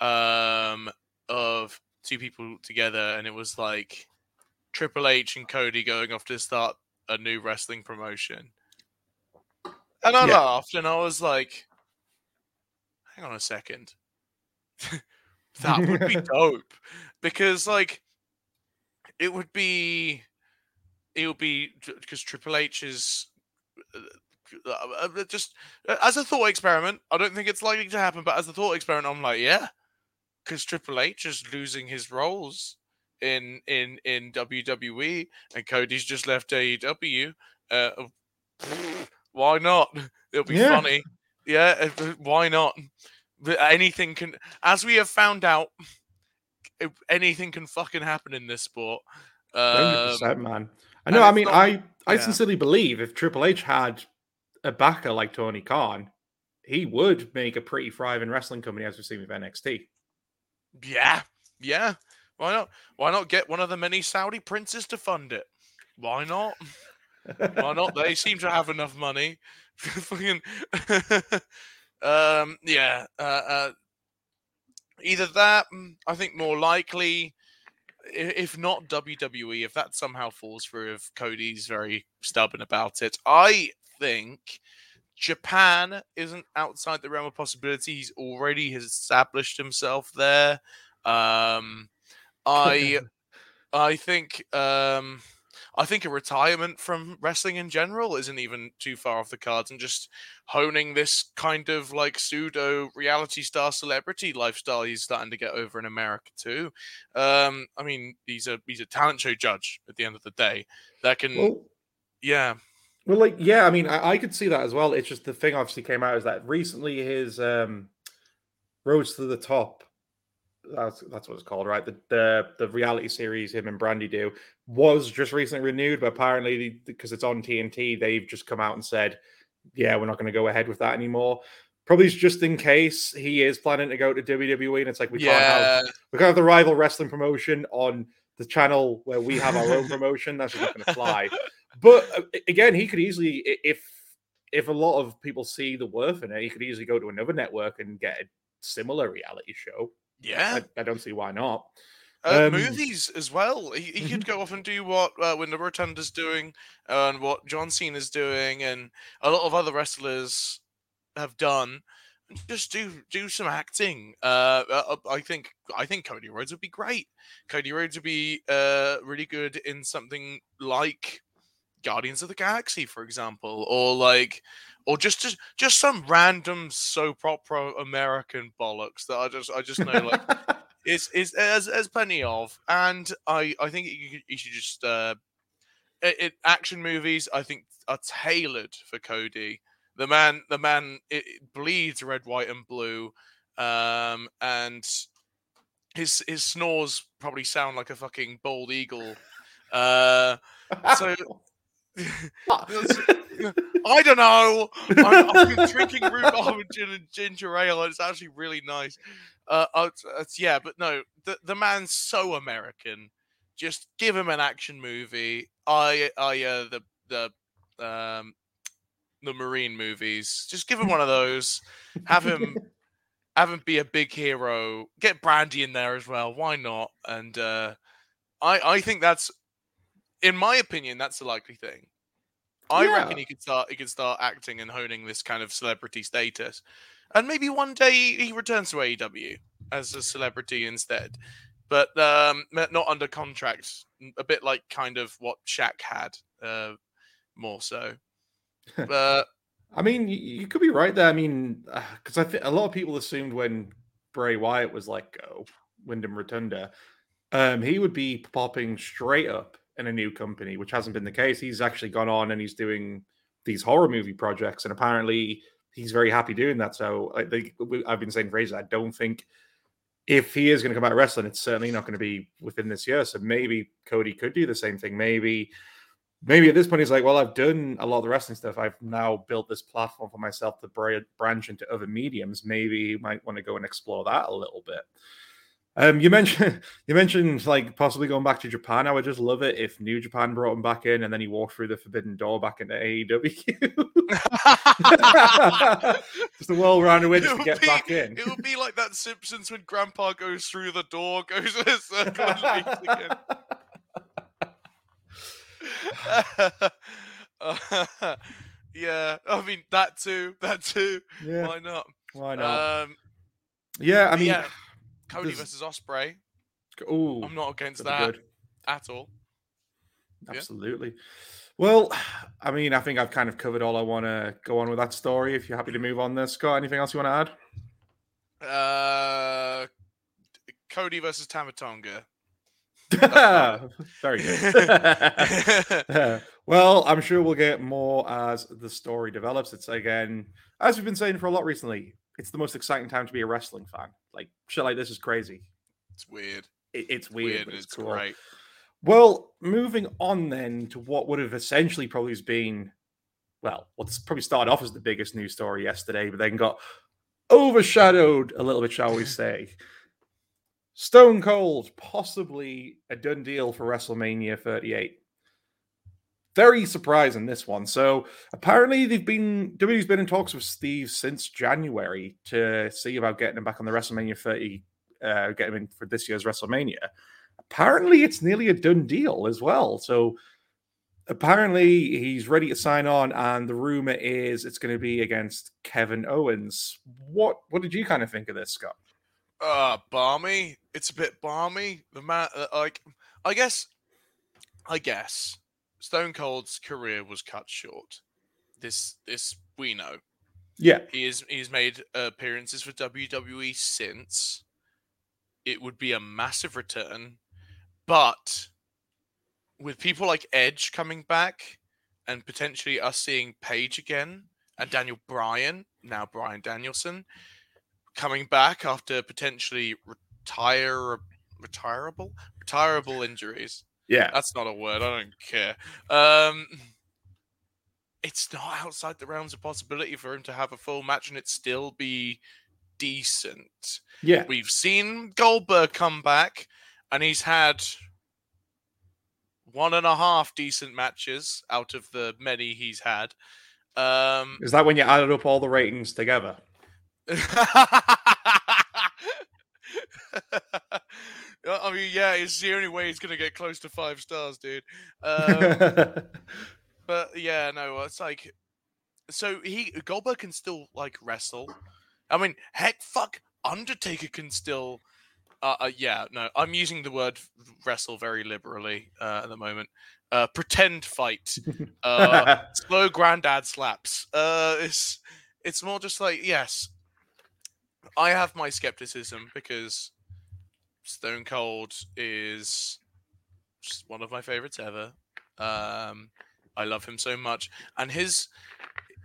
um, of two people together, and it was like Triple H and Cody going off to start a new wrestling promotion. And I yeah. laughed, and I was like, "Hang on a second, that would be dope," because like it would be it would be because Triple H is uh, uh, uh, just as a thought experiment. I don't think it's likely to happen, but as a thought experiment, I'm like, yeah, because Triple H is losing his roles in in in WWE, and Cody's just left AEW. Uh, why not? It'll be yeah. funny. Yeah, why not? Anything can, as we have found out, anything can fucking happen in this sport. Um, man. I know. I mean, not, I I yeah. sincerely believe if Triple H had a backer like Tony Khan, he would make a pretty thriving wrestling company as we've seen with NXT. Yeah, yeah. Why not? Why not get one of the many Saudi princes to fund it? Why not? Why not? They seem to have enough money. um, yeah. Uh, uh, either that, mm, I think more likely, if not WWE, if that somehow falls through, if Cody's very stubborn about it, I think Japan isn't outside the realm of possibility. He's already has established himself there. Um, I, I think. Um, I think a retirement from wrestling in general isn't even too far off the cards, and just honing this kind of like pseudo reality star celebrity lifestyle he's starting to get over in America too. Um, I mean, he's a he's a talent show judge at the end of the day. That can, well, yeah. Well, like, yeah, I mean, I, I could see that as well. It's just the thing obviously came out is that recently his um, Rhodes to the Top that's that's what it's called, right? The, the the reality series him and Brandi do was just recently renewed, but apparently because it's on TNT, they've just come out and said, "Yeah, we're not going to go ahead with that anymore." Probably just in case he is planning to go to WWE, and it's like we yeah. can't have we can't have the rival wrestling promotion on the channel where we have our own promotion. That's just not going to fly. But uh, again, he could easily, if if a lot of people see the worth in it, he could easily go to another network and get a similar reality show. Yeah, I, I don't see why not. Uh, um, movies as well. He, he could mm-hmm. go off and do what uh, Windham Rotunda's doing and what John Cena's doing, and a lot of other wrestlers have done. Just do do some acting. Uh, uh, I think I think Cody Rhodes would be great. Cody Rhodes would be uh, really good in something like Guardians of the Galaxy, for example, or like or just just just some random soap opera American bollocks that I just I just know like is is as there's plenty of, and I I think you, you should just uh, it, it, action movies I think are tailored for Cody. The man the man it, it bleeds red, white, and blue, um, and his his snores probably sound like a fucking bald eagle. Uh, so I don't know. I'm, I've been drinking rhubarb gin and ginger ale, and it's actually really nice. Uh, uh, it's, yeah, but no, the the man's so American. Just give him an action movie. I, I, uh, the the um, the Marine movies. Just give him one of those. Have him have him be a big hero. Get Brandi in there as well. Why not? And uh, I I think that's, in my opinion, that's the likely thing. I Yeah. reckon he could start he could start acting and honing this kind of celebrity status, and maybe one day he returns to AEW as a celebrity instead, but um, not under contract. A bit like kind of what Shaq had, uh, more so. But I mean, you, could be right there. I mean, because I think a lot of people assumed when Bray Wyatt was like go, Windham Rotunda, um, he would be popping straight up in a new company, which hasn't been the case. He's actually gone on and he's doing these horror movie projects, and apparently he's very happy doing that. So I think I've been saying phrases. I don't think if he is going to come out wrestling, it's certainly not going to be within this year. So maybe Cody could do the same thing. Maybe maybe at this point he's like, well, I've done a lot of the wrestling stuff. I've now built this platform for myself to branch into other mediums. Maybe he might want to go and explore that a little bit. Um, you mentioned you mentioned like possibly going back to Japan. I would just love it if New Japan brought him back in and then he walked through the forbidden door back into AEW. just a well-rounded way It just to get be- back in. It would be like that Simpsons when Grandpa goes through the door, goes in a circle and leaves again. Yeah, I mean that too. That too. yeah, Why not? why not? Um, yeah, I mean, yeah, Cody this- versus Ospreay. oh, I'm not against that good. at all. Yeah. Absolutely. Well, I mean, I think I've kind of covered all I want to go on with that story. If you're happy to move on there, Scott, anything else you want to add? Uh, Cody versus Tama Tonga. Very good. well, I'm sure we'll get more as the story develops. It's again, as we've been saying for a lot recently, it's the most exciting time to be a wrestling fan. Like shit like this is crazy. it's weird. It- it's Weird, weird, but it's it's cool. great. Well, moving on then to what would have essentially probably been, well, what's probably started off as the biggest news story yesterday, but then got overshadowed a little bit, shall we say. Stone Cold, possibly a done deal for WrestleMania 38. Very surprising this one. So apparently they've been WWE's been in talks with Steve since January to see about getting him back on the WrestleMania 30, uh, get him in for this year's WrestleMania apparently it's nearly a done deal as well. So apparently he's ready to sign on, and the rumor is it's going to be against Kevin Owens. What what did you kind of think of this, Scott? uh balmy it's a bit balmy the man uh, like i guess i guess stone cold's career was cut short. This this we know. Yeah, he is he's made appearances for wwe since. It would be a massive return but with people like edge coming back and potentially us seeing Paige again and daniel bryan now brian danielson coming back after potentially retire retirable retirable injuries yeah, that's not a word i don't care um it's not outside the realms of possibility for him to have a full match and it still be decent yeah. we've seen goldberg come back and he's had one and a half decent matches out of the many he's had um Is that when you added up all the ratings together? I mean, yeah, it's the only way he's gonna get close to five stars, dude. Um, but yeah, no, it's like, so he Goldberg can still like wrestle. I mean, heck, fuck, Undertaker can still. Uh, uh, yeah, no, I'm using the word wrestle very liberally uh, at the moment. Uh, pretend fight, uh, slow granddad slaps. Uh, it's it's more just like yes, I have my skepticism because Stone Cold is one of my favorites ever. Um, I love him so much, and his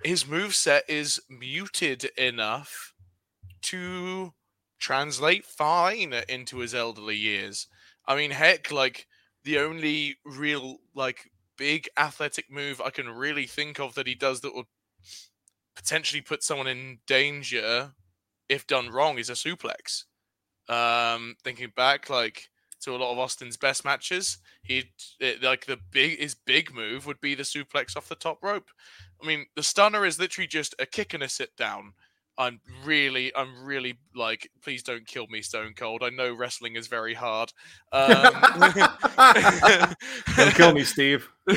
his move set is muted enough to translate fine into his elderly years. I mean, heck, like the only real like big athletic move I can really think of that he does that would potentially put someone in danger if done wrong is a suplex. Um, thinking back, like to a lot of Austin's best matches, he like the big his big move would be the suplex off the top rope. I mean, the stunner is literally just a kick and a sit down. I'm really, I'm really like, please don't kill me, Stone Cold. I know wrestling is very hard. Um, don't kill me, Steve.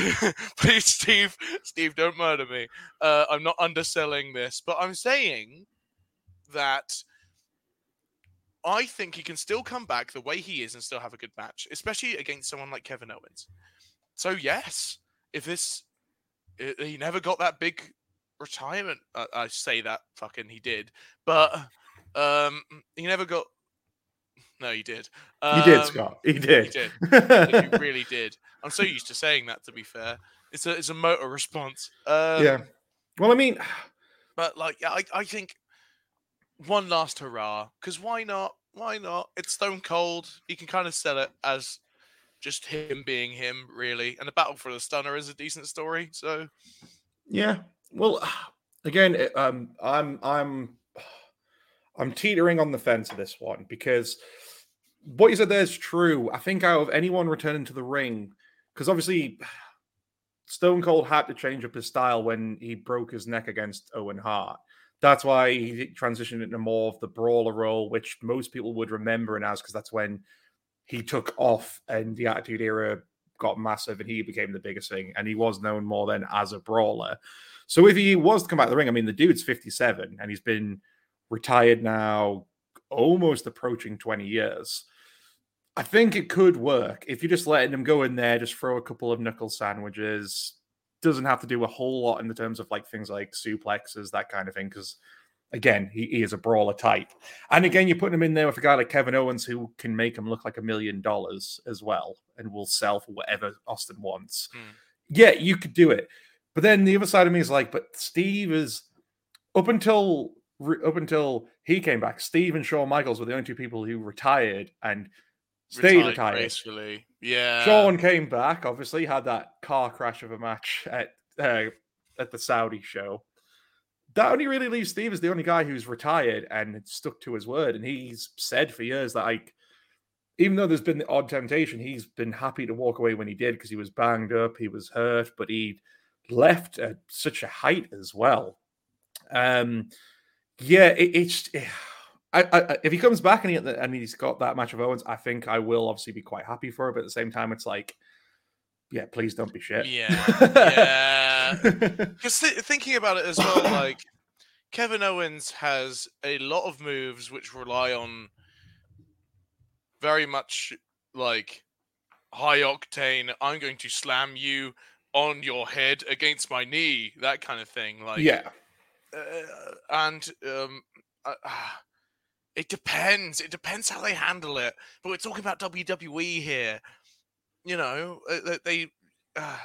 please, Steve, Steve, don't murder me. Uh, I'm not underselling this, but I'm saying that I think he can still come back the way he is and still have a good match, especially against someone like Kevin Owens. So yes, if this he never got that big retirement. I, I say that fucking he did, but um, he never got. No, he did. Um, he did, Scott. He did. He did. he really did. I'm so used to saying that. To be fair, it's a it's a motor response. Um, yeah. Well, I mean, but like, I I think one last hurrah because why not? Why not? It's Stone Cold. He can kind of sell it as just him being him, really. And the battle for the stunner is a decent story. So, yeah, well, again, um, I'm I'm I'm teetering on the fence of this one because what you said there is true. I think out of anyone returning to the ring, because obviously Stone Cold had to change up his style when he broke his neck against Owen Hart. That's why he transitioned into more of the brawler role, which most people would remember him as, because that's when he took off and the Attitude Era got massive and he became the biggest thing. And he was known more than as a brawler. So if he was to come back to the ring, I mean, the dude's 57 and he's been retired now almost approaching 20 years. I think it could work if you're just letting him go in there, just throw a couple of knuckle sandwiches. Doesn't have to do a whole lot in the terms of like things like suplexes, that kind of thing. Because again, he, he, is a brawler type. And again, you're putting him in there with a guy like Kevin Owens who can make him look like a million dollars as well and will sell for whatever Austin wants. Mm. Yeah, you could do it. But then the other side of me is like, but Steve is up until up until he came back. Steve and Shawn Michaels were the only two people who retired and stayed retired. retired. Gracefully. Yeah. Shawn came back. Obviously, had that car crash of a match at uh, at the Saudi show. That only really leaves Steve as the only guy who's retired and stuck to his word. And he's said for years that like even though there's been the odd temptation, he's been happy to walk away when he did because he was banged up, he was hurt, but he left at such a height as well. Um, yeah, it, it's. I, I, if he comes back and, he, and he's got that match of Owens, I think I will obviously be quite happy for it. But at the same time, it's like, yeah, please don't be shit. Yeah, yeah. Because th- thinking about it as well, like Kevin Owens has a lot of moves which rely on very much like high octane. I'm going to slam you on your head against my knee, that kind of thing. Like, yeah. Uh, and um, uh, it depends. It depends how they handle it. But we're talking about WWE here. You know, uh, they. Uh,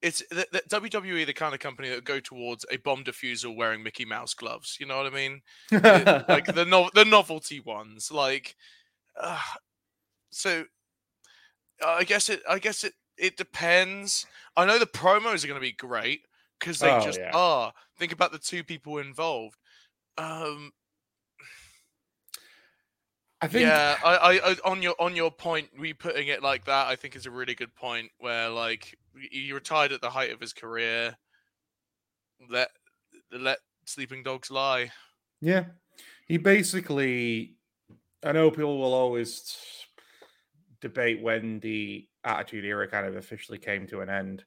it's the, the WWE, the kind of company that go towards a bomb diffuser wearing Mickey Mouse gloves. You know what I mean? it, like the no, the novelty ones. Like, uh, so I guess it. I guess it it depends. I know the promos are going to be great because they oh, just yeah. are. Think about the two people involved. Um, I think. Yeah, I, I, I, on your on your point, we putting it like that, I think is a really good point. Where like he retired at the height of his career. Let let sleeping dogs lie. Yeah, he basically. I know people will always debate when the Attitude Era kind of officially came to an end.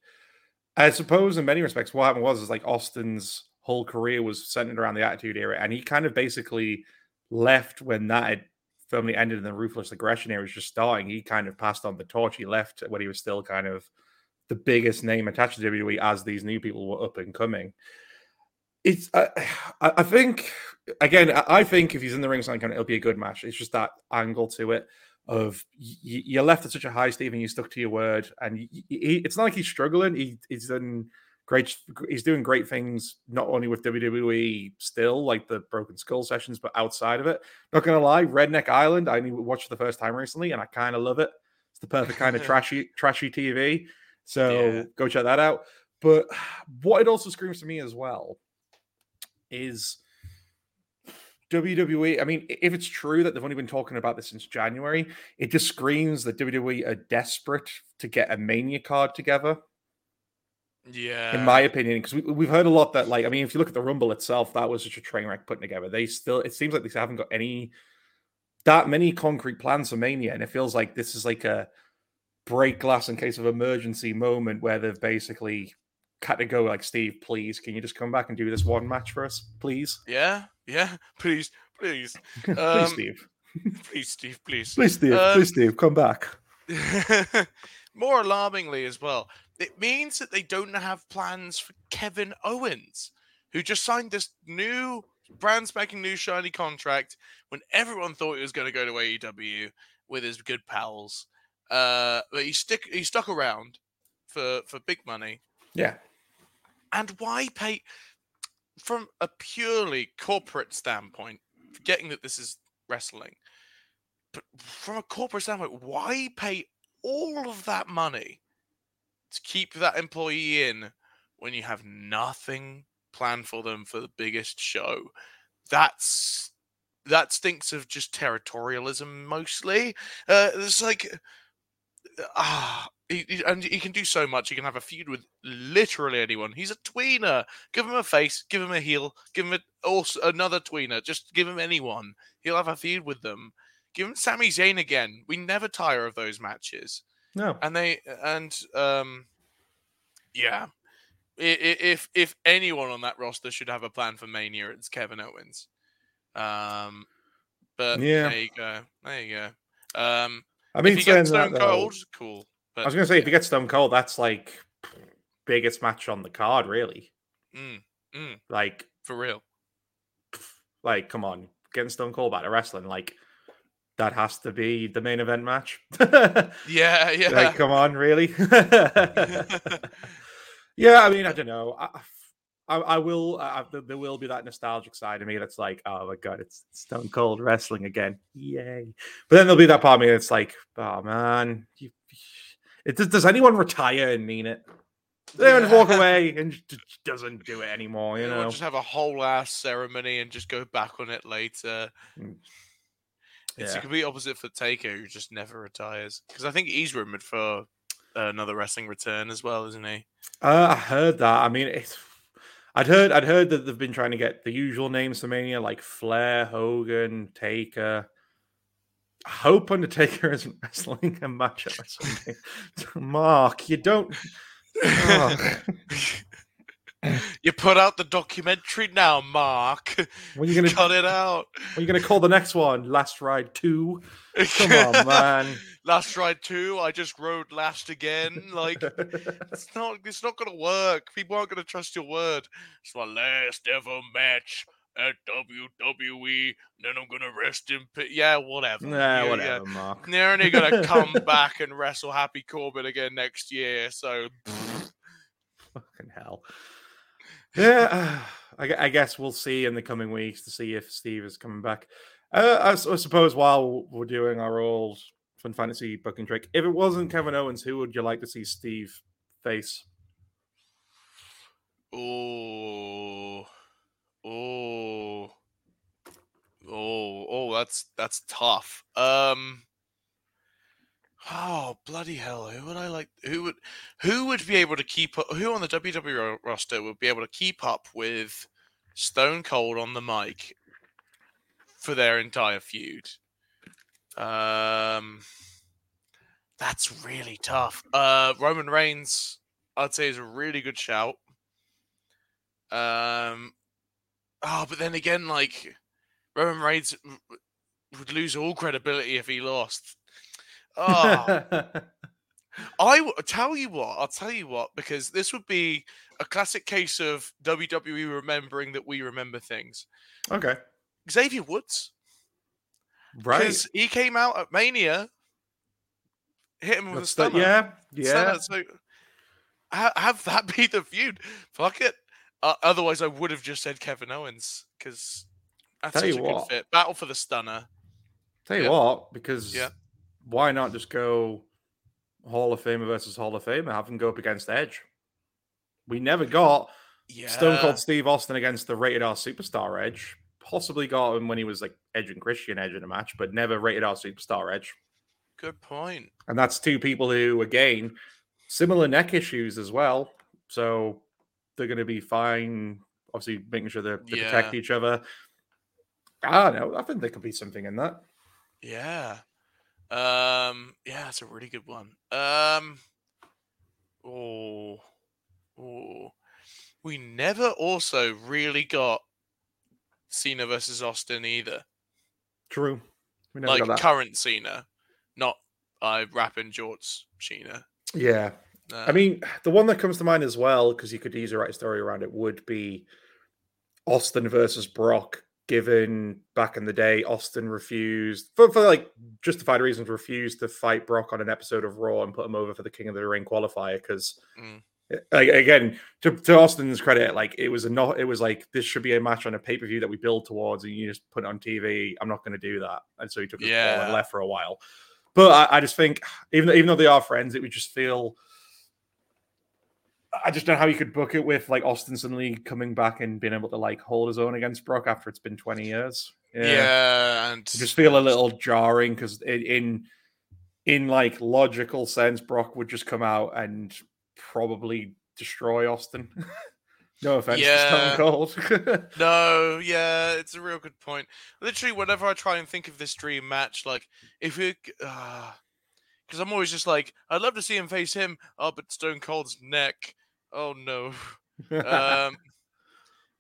I suppose in many respects, what happened was is like Austin's whole career was centered around the Attitude Era, and he kind of basically left when that had firmly ended and the Ruthless Aggression era was just starting. He kind of passed on the torch. He left when he was still kind of the biggest name attached to WWE as these new people were up and coming. It's, uh, I think, again, I think if he's in the ring, something it'll be a good match. It's just that angle to it of you, you left at such a high, Stephen. You stuck to your word, and he, he, it's not like he's struggling. He, he's done great. He's doing great things not only with WWE still, like the Broken Skull sessions, but outside of it. Not gonna lie, Redneck Island. I only watched for the first time recently, and I kind of love it. It's the perfect kind of trashy trashy TV. So Yeah. go check that out. But what it also screams to me as well is WWE. I mean, if it's true that they've only been talking about this since January, it just screams that WWE are desperate to get a Mania card together Yeah. in my opinion, because we, we've heard a lot that, like, I mean, if you look at the Rumble itself, that was such a train wreck putting together. They still, it seems like they haven't got any that many concrete plans for Mania, and it feels like this is like a break glass in case of emergency moment where they've basically had to go like, Steve, please, can you just come back and do this one match for us, please, Yeah. Yeah. Please. Please. please, Um, Steve, Please, Steve. Please. please, Steve, um, please, Steve, come back. More alarmingly, as well, it means that they don't have plans for Kevin Owens, who just signed this new, brand spanking new shiny contract when everyone thought he was going to go to AEW with his good pals. Uh, but he stick he stuck around for for big money. Yeah, And why pay from a purely corporate standpoint, forgetting that this is wrestling, but from a corporate standpoint, why pay all of that money to keep that employee in when you have nothing planned for them for the biggest show? That's that stinks of just territorialism mostly. Uh, it's like ah, he, he- and he can do so much. He can have a feud with literally anyone. He's a tweener. Give him a face. Give him a heel. Give him a, also another tweener. Just give him anyone. He'll have a feud with them. Give him Sami Zayn again. We never tire of those matches. No, And they and um, yeah. If if anyone on that roster should have a plan for Mania, it's Kevin Owens. Um, but Yeah. there you go. There you go. Um, I mean, if you saying get Stone that, though, Cold, cool. But I was gonna say, if you get Stone Cold, that's like biggest match on the card, really. mm, mm, Like, for real. like, come on, getting Stone Cold back to wrestling, like that has to be the main event match. Yeah, yeah. like, come on, really? yeah, I mean, I don't know. I, I, I will. I, there will be that nostalgic side of me that's like, oh my god, it's Stone Cold wrestling again, yay! But then there'll be that part of me that's like, oh man, you, it, does, does anyone retire and mean it? Does anyone walk Yeah. away and just doesn't do it anymore? You Or know, just have a whole ass ceremony and just go back on it later. Mm. It's Yeah. the complete opposite for Taker, who just never retires. Because I think he's rumored for another wrestling return as well, isn't he? Uh, I heard that. I mean, it's. I'd heard. I'd heard that they've been trying to get the usual names for Mania, like Flair, Hogan, Taker. I hope Undertaker isn't wrestling a match at WrestleMania. Mark, you don't. Oh. You put out the documentary now, Mark. When are you gonna? Cut it out. When are you gonna call the next one? Last Ride Two. Come on, man. Last ride two, I just rode last again. Like it's not it's not gonna work. People aren't gonna trust your word. It's my last ever match at WWE. Then I'm gonna rest in peace. Yeah, whatever. nah, Yeah, yeah. whatever, Mark. They're only gonna come back and wrestle Happy Corbin again next year. So Fucking hell. Yeah, I, I guess we'll see in the coming weeks to see if Steve is coming back. Uh, I, I suppose while we're doing our old Fun Fantasy booking trick, if it wasn't Kevin Owens, who would you like to see Steve face? oh oh oh oh that's that's tough. Um Oh bloody hell! Who would I like? Who would who would be able to keep up? Who on the WWE roster would be able to keep up with Stone Cold on the mic for their entire feud? Um, that's really tough. Uh, Roman Reigns, I'd say, is a really good shout. Um, oh, but then again, like Roman Reigns would lose all credibility if he lost. Oh, I tell you what. I'll tell you what because this would be a classic case of WWE remembering that we remember things. okay, Xavier Woods, right. because he came out at Mania, hit him with a That's the- stunner. yeah, yeah. Stunner, So ha- have that be the feud. Fuck it. Uh, otherwise, I would have just said Kevin Owens because that's Tell such you a good what. fit. Battle for the stunner. Tell you yeah. what, because Yeah. Why not just go Hall of Famer versus Hall of Famer, have them go up against Edge. We never got Yeah. Stone Cold Steve Austin against the rated R superstar Edge. Possibly got him when he was like Edge and Christian Edge in a match, but never rated R superstar Edge. Good point. And that's two people who, again, similar neck issues as well. So they're going to be fine. Obviously, making sure they, they protect each other. I don't know. I think there could be something in that. Yeah. Um. Yeah, that's a really good one. Um. Oh. Oh. We never also really got Cena versus Austin either. True. We never like got that. current Cena, not I rapping Jorts Cena. yeah. I mean, the one that comes to mind as well, because you could use a right story around it, would be Austin versus Brock. Given back in the day, Austin refused for, for like justified reasons, refused to fight Brock on an episode of Raw and put him over for the King of the Ring qualifier because, Mm. like, again, to, to Austin's credit, like it was a not, it was like this should be a match on a pay per view that we build towards, and you just put it on TV. I'm not going to do that, and so he took his ball and Yeah. left for a while. But I, I just think, even though, even though they are friends, it would just feel. I just don't know how you could book it with like Austin suddenly coming back and being able to like hold his own against Brock after it's been 20 years. yeah. and I just feel a little jarring because in, in in like logical sense, Brock would just come out and probably destroy Austin. no offense Yeah. to Stone Cold. No, yeah, it's a real good point. Literally, whenever I try and think of this dream match, like if it, because ah, I'm always just like, I'd love to see him face him. Oh, but Stone Cold's neck. Oh no. Um,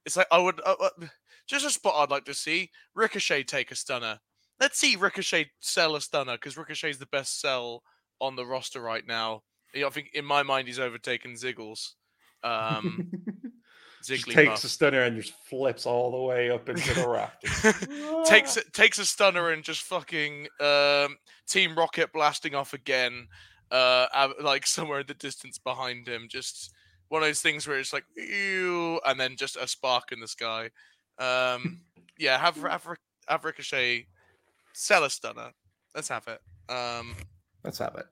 it's like I would uh, uh, just a spot I'd like to see Ricochet take a stunner. Let's see Ricochet sell a stunner because Ricochet's the best sell on the roster right now. I think in my mind he's overtaken Ziggles. Um, just Ziggly takes a stunner and just flips all the way up into the rafters. takes it takes a stunner and just fucking um, Team Rocket blasting off again, uh, like somewhere in the distance behind him. Just one of those things where it's like ew, and then just a spark in the sky. Um, yeah, have have, have Ricochet sell a stunner. Let's have it. Um, Let's have it.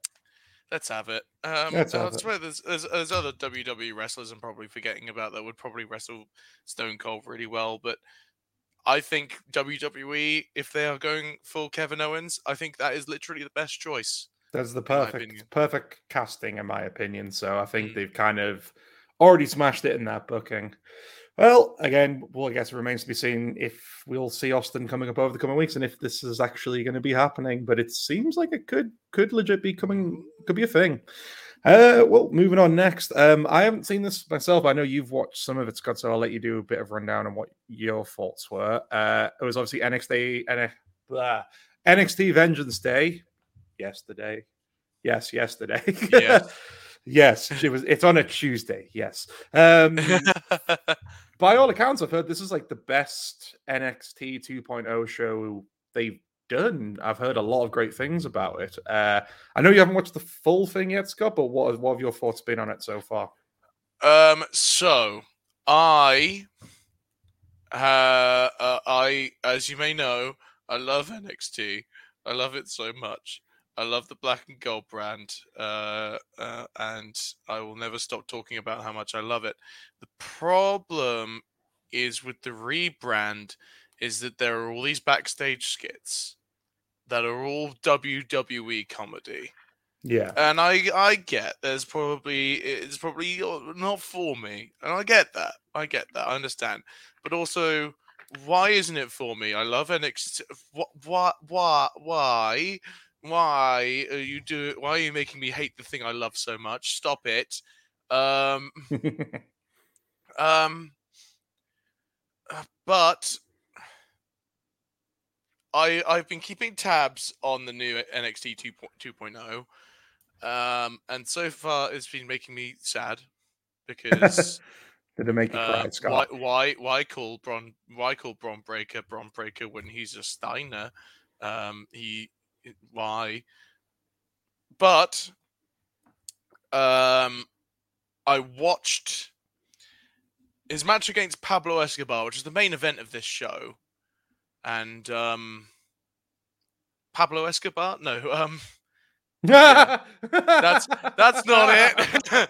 let's have it. Um, Let's have I it. swear there's, there's there's other WWE wrestlers I'm probably forgetting about that would probably wrestle Stone Cold really well, but I think WWE, if they are going full Kevin Owens, I think that is literally the best choice. That's the perfect perfect casting, in my opinion. So I think Mm. they've kind of already smashed it in that booking. Well, again, well, I guess it remains to be seen if we'll see Austin coming up over the coming weeks and if this is actually going to be happening. But it seems like it could could legit be coming, could be a thing. Uh, well, moving on next. Um, I haven't seen this myself. I know you've watched some of it, Scott. So I'll let you do a bit of rundown on what your thoughts were. Uh, it was obviously NXT, NXT, NXT Vengeance Day yesterday. Yes, yesterday. Yes. yes, it was. It's on a Tuesday. Yes. Um, by all accounts, I've heard this is like the best NXT 2.0 show they've done. I've heard a lot of great things about it. Uh, I know you haven't watched the full thing yet, Scott, but what, what have your thoughts been on it so far? um, so I, uh, uh, I, as you may know, I love NXT. I love it so much. I love the black and gold brand, uh, uh, and I will never stop talking about how much I love it. The problem is with the rebrand is that there are all these backstage skits that are all WWE comedy. Yeah. And I I get there's probably it's probably not for me, and I get that. I get that. I understand. But also, why isn't it for me? I love NXT. What? Why? Why? Why? Why are you do? Why are you making me hate the thing I love so much? Stop it. Um. Um. uh, But I I've been keeping tabs on the new NXT 2.0, um, and so far it's been making me sad because Did it make you uh, cry, Scott? why why why call Bron why call Bron Breakker Bron Breakker when he's a Steiner? Um, he why? But um, I watched his match against Pablo Escobar, which is the main event of this show, and um, Pablo Escobar, no, um, Yeah. That's that's not it.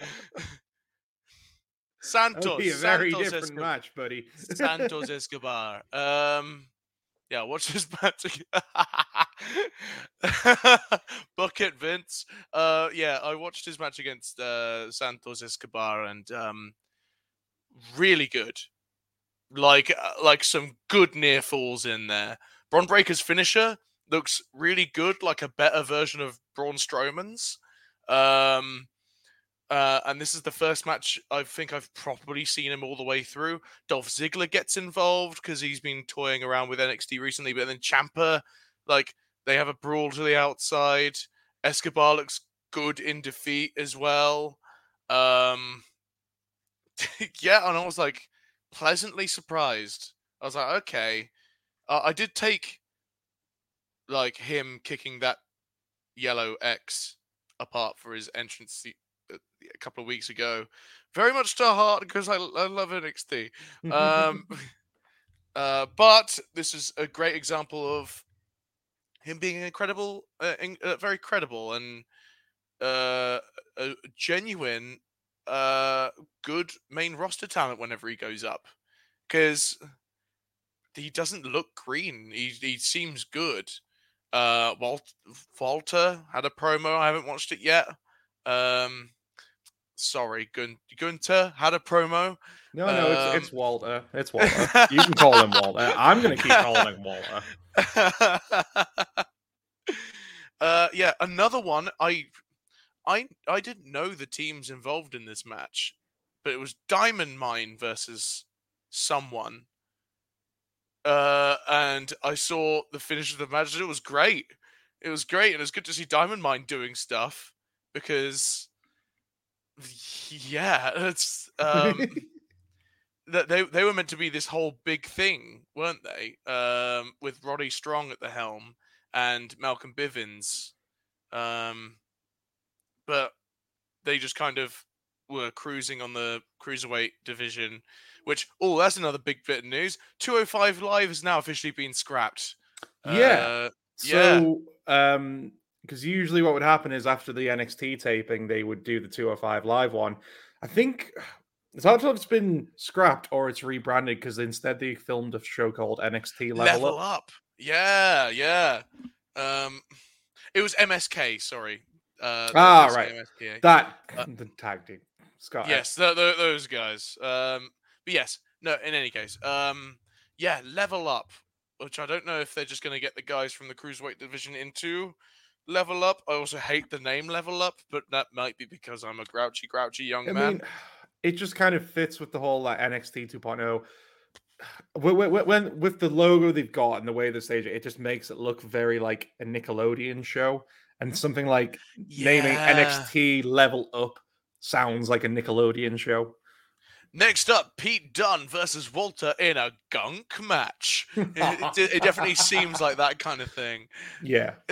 Santos. That would be a very Santos different Escobar. match, buddy. Santos Escobar. Um, yeah, watch this match. Bucket Vince. Uh, yeah, I watched his match against uh, Santos Escobar and um, really good. Like, uh, like some good near falls in there. Bron Breakker's finisher looks really good, like a better version of Braun Strowman's. Um, uh, and this is the first match I think I've properly seen him all the way through. Dolph Ziggler gets involved because he's been toying around with NXT recently, but then Ciampa, like they have a brawl to the outside. Escobar looks good in defeat as well. Um, yeah, and I was like pleasantly surprised. I was like, okay, uh, I did take like him kicking that yellow X apart for his entrance a couple of weeks ago very much to heart because I, I love NXT. Um, uh, but this is a great example of him being incredible, uh, in, uh, very credible and uh, a genuine, uh, good main roster talent whenever he goes up. Because he doesn't look green. He he seems good. Uh, Walt Walter had a promo. I haven't watched it yet. Um, sorry, Gun- Gunther had a promo. No, no, it's, Um, it's Walter. It's Walter. you can call him Walter. I'm going to keep calling him Walter. uh, yeah, another one. I, I, I didn't know the teams involved in this match, but it was Diamond Mine versus someone. Uh, and I saw the finish of the match. It was great. It was great, and it was good to see Diamond Mine doing stuff because, yeah, it's um that they they were meant to be this whole big thing, weren't they? Um, with Roddy Strong at the helm and Malcolm Bivens, um, but they just kind of were cruising on the cruiserweight division. Which oh, that's another big bit of news. 205 Live has now officially been scrapped. Yeah. Uh, Yeah. So, um, because usually what would happen is after the NXT taping, they would do the 205 live one. I think it's if it's been scrapped or it's rebranded because instead they filmed a show called NXT Level, level Up. up. Yeah, yeah. Um, it was MSK. Sorry. Uh, Ah, the right. MSK. That Uh, the tag team. Scott. yes, th- th- those guys. Um, but yes, no. In any case, um, yeah, level up. Which I don't know if they're just going to get the guys from the cruiserweight division into level up. I also hate the name level up, but that might be because I'm a grouchy, grouchy young I man. mean, it just kind of fits with the whole like, NXT 2.0. When, when, when with the logo they've got and the way the stage it, it just makes it look very like a Nickelodeon show, and something like naming NXT Level Up sounds like a Nickelodeon show. Next up, Pete Dunne versus Walter in a gunk match. It, it, it definitely seems like that kind of thing. Yeah,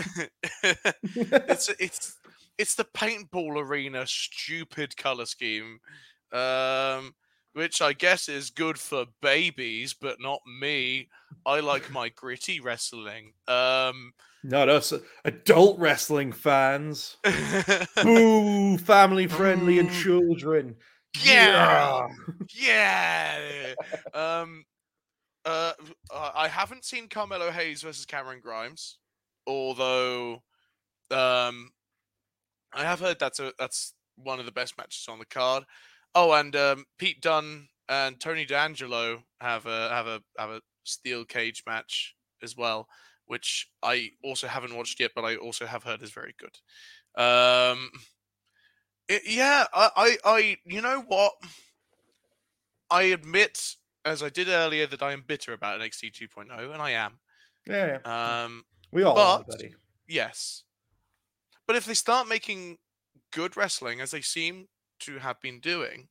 it's it's it's the paintball arena stupid color scheme, um, which I guess is good for babies, but not me. I like my gritty wrestling. Um, not us adult wrestling fans. Ooh, family friendly and children. Yeah. yeah. Um, uh, uh, I haven't seen Carmelo Hayes versus Cameron Grimes, although, um, I have heard that's a that's one of the best matches on the card. Oh, and um, Pete Dunne and Tony D'Angelo have a have a have a steel cage match as well, which I also haven't watched yet, but I also have heard is very good. Um, it- yeah, I, I, I, you know what? I admit, as I did earlier, that I am bitter about NXT 2.0, and I am. Yeah, yeah. Um, we all are, but- yes, but if they start making good wrestling, as they seem to have been doing,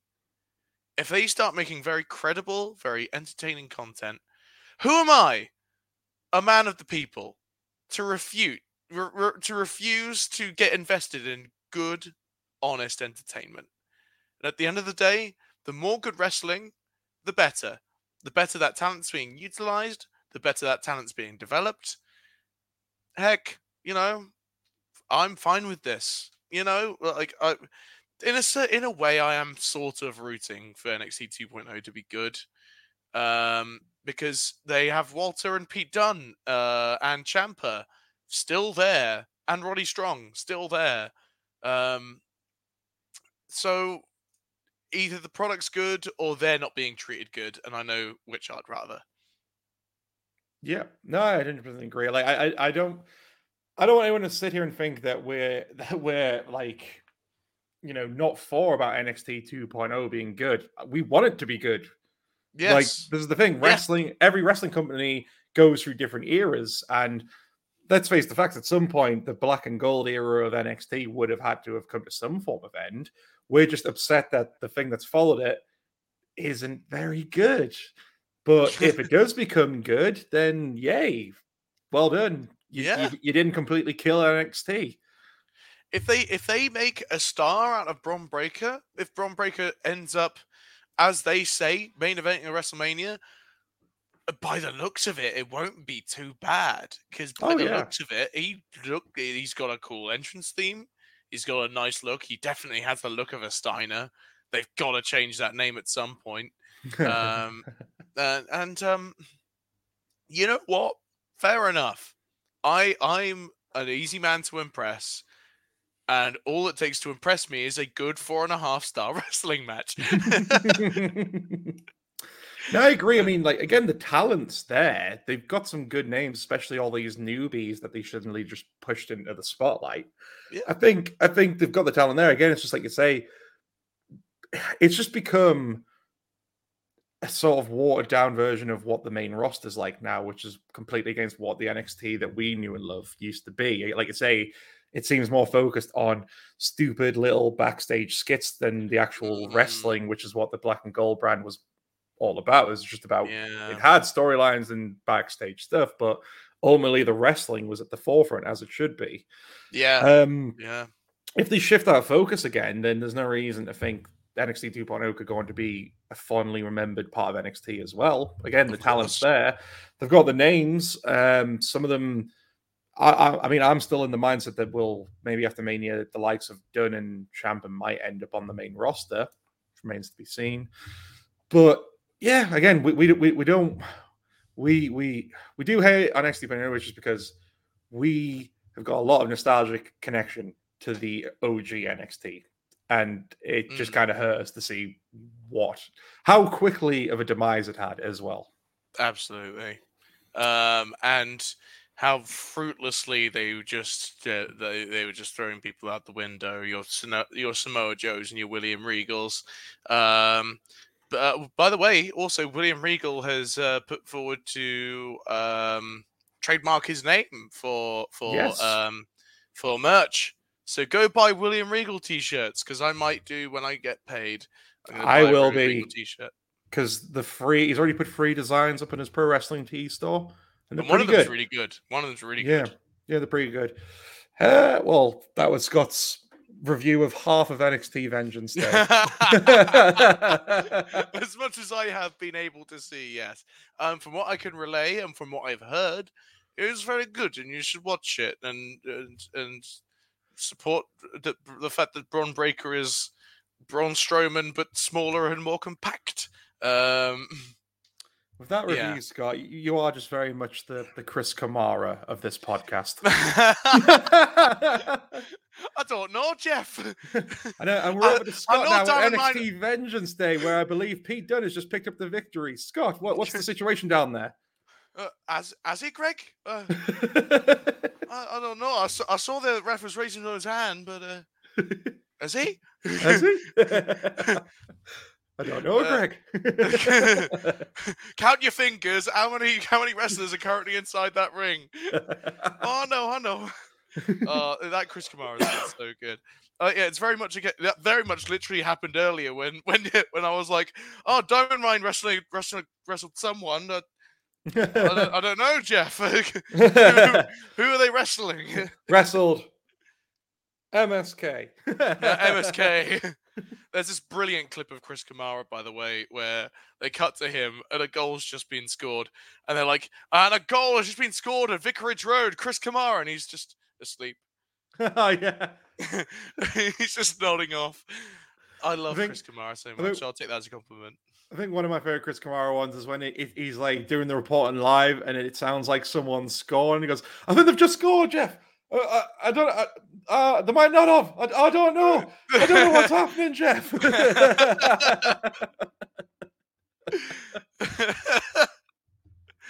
if they start making very credible, very entertaining content, who am I, a man of the people, to refute, re- re- to refuse to get invested in good, honest entertainment? And at the end of the day, the more good wrestling, the better. The better that talent's being utilized, the better that talent's being developed. Heck, you know, I'm fine with this. You know, like I, in a in a way, I am sort of rooting for NXT 2.0 to be good, um, because they have Walter and Pete Dunne uh, and Ciampa still there, and Roddy Strong still there. Um, so either the product's good or they're not being treated good, and I know which I'd rather. Yeah, no, I 100% agree. Like, I, I, I don't, I don't want anyone to sit here and think that we're that we're like, you know, not for about NXT 2.0 being good. We want it to be good. Yes. Like, this is the thing. Yeah. Wrestling, every wrestling company goes through different eras, and let's face the facts. At some point, the black and gold era of NXT would have had to have come to some form of end. We're just upset that the thing that's followed it isn't very good. But if it does become good, then yay, well done. You, Yeah. you, you didn't completely kill NXT. if they if they make a star out of Bron Breakker, if Bron Breakker ends up as they say main eventing at WrestleMania, by the looks of it, it won't be too bad because by Oh, the yeah. looks of it, he look he's got a cool entrance theme. He's got a nice look. He definitely has the look of a Steiner. They've got to change that name at some point. Um, and, and um, you know what? Fair enough. I I'm an easy man to impress, and all it takes to impress me is a good four and a half star wrestling match. no, I agree. I mean, like again, the talent's there. They've got some good names, especially all these newbies that they suddenly just pushed into the spotlight. Yeah. I think I think they've got the talent there. Again, it's just like you say, it's just become a sort of watered down version of what the main roster's like now, which is completely against what the NXT that we knew and loved used to be. Like I say, it seems more focused on stupid little backstage skits than the actual Mhm. wrestling, which is what the Black and Gold brand was all about. It was just about yeah. it had storylines and backstage stuff, but ultimately the wrestling was at the forefront as it should be. yeah, Um, yeah. if they shift that focus again, then there's no reason to think NXT 2.0 could go on to be a fondly remembered part of NXT as well. Again, the talent's there. They've got the names. Um, some of them, I, I, I mean, I'm still in the mindset that we'll maybe after Mania, the likes of Dunne and Ciampa might end up on the main roster. Which remains to be seen. But yeah, again, we we, we, we don't we we we do hate on NXT 2.0, which is because we have got a lot of nostalgic connection to the OG NXT. And it just Mm. kind of hurt us to see what, how quickly of a demise it had as well. Absolutely. Um, and how fruitlessly they were just uh, they, they were just throwing people out the window. Your your Samoa Joes and your William Regals. Um, uh, by the way, also William Regal has uh, put forward to um, trademark his name for for Yes. um, for merch. So go buy William Regal t-shirts because I might do when I get paid. I will be. Regal t-shirt. Because the free, he's already put free designs up in his pro wrestling tee store. And they're And one of them's good. really good. One of them's really yeah. good. Yeah, they're pretty good. Uh, well, that was Scott's review of half of NXT Vengeance Day. as much as I have been able to see, yes. Um, from what I can relay and from what I've heard, it is very good, and you should watch it and and, and support the the fact that Bron Breakker is Braun Strowman but smaller and more compact. Um, With that review, Yeah. Scott, you- are just very much the, the Chris Kamara of this podcast. I don't know, Jeff. I know, and we're I- over to Scott now down at in my- NXT Vengeance Day, where I believe Pete Dunne has just picked up the victory. Scott, what, what's the situation down there? Uh, as as he, Greg? Uh, I, I don't know. I saw, I saw the ref was raising his hand, but uh, is he? Has he? I don't know, Uh, Greg. Count your fingers. How many how many wrestlers are currently inside that ring? Oh no, I know. Uh, that Chris Kamara is so good. Uh, yeah, it's very much again. That very much literally happened earlier when when when I was like, "Oh, Diamond Mine wrestling wrestling wrestled someone." Uh, I, don't, I don't know, Jeff. who, who are they wrestling? Wrestled MSK. MSK. There's this brilliant clip of Chris Kamara, by the way, where they cut to him and a goal's just been scored, and they're like, "And a goal has just been scored at Vicarage Road, Chris Kamara," and he's just asleep. oh yeah. He's just nodding off. I love think- Chris Kamara so much. so I'll take that as a compliment. I think one of my favorite Chris Kamara ones is when he, he's like doing the reporting live, and it sounds like someone's scoring. He goes, "I think they've just scored, Jeff. Uh, I, I don't. I, uh, they might not have. I, I don't know. I don't know what's happening, Jeff."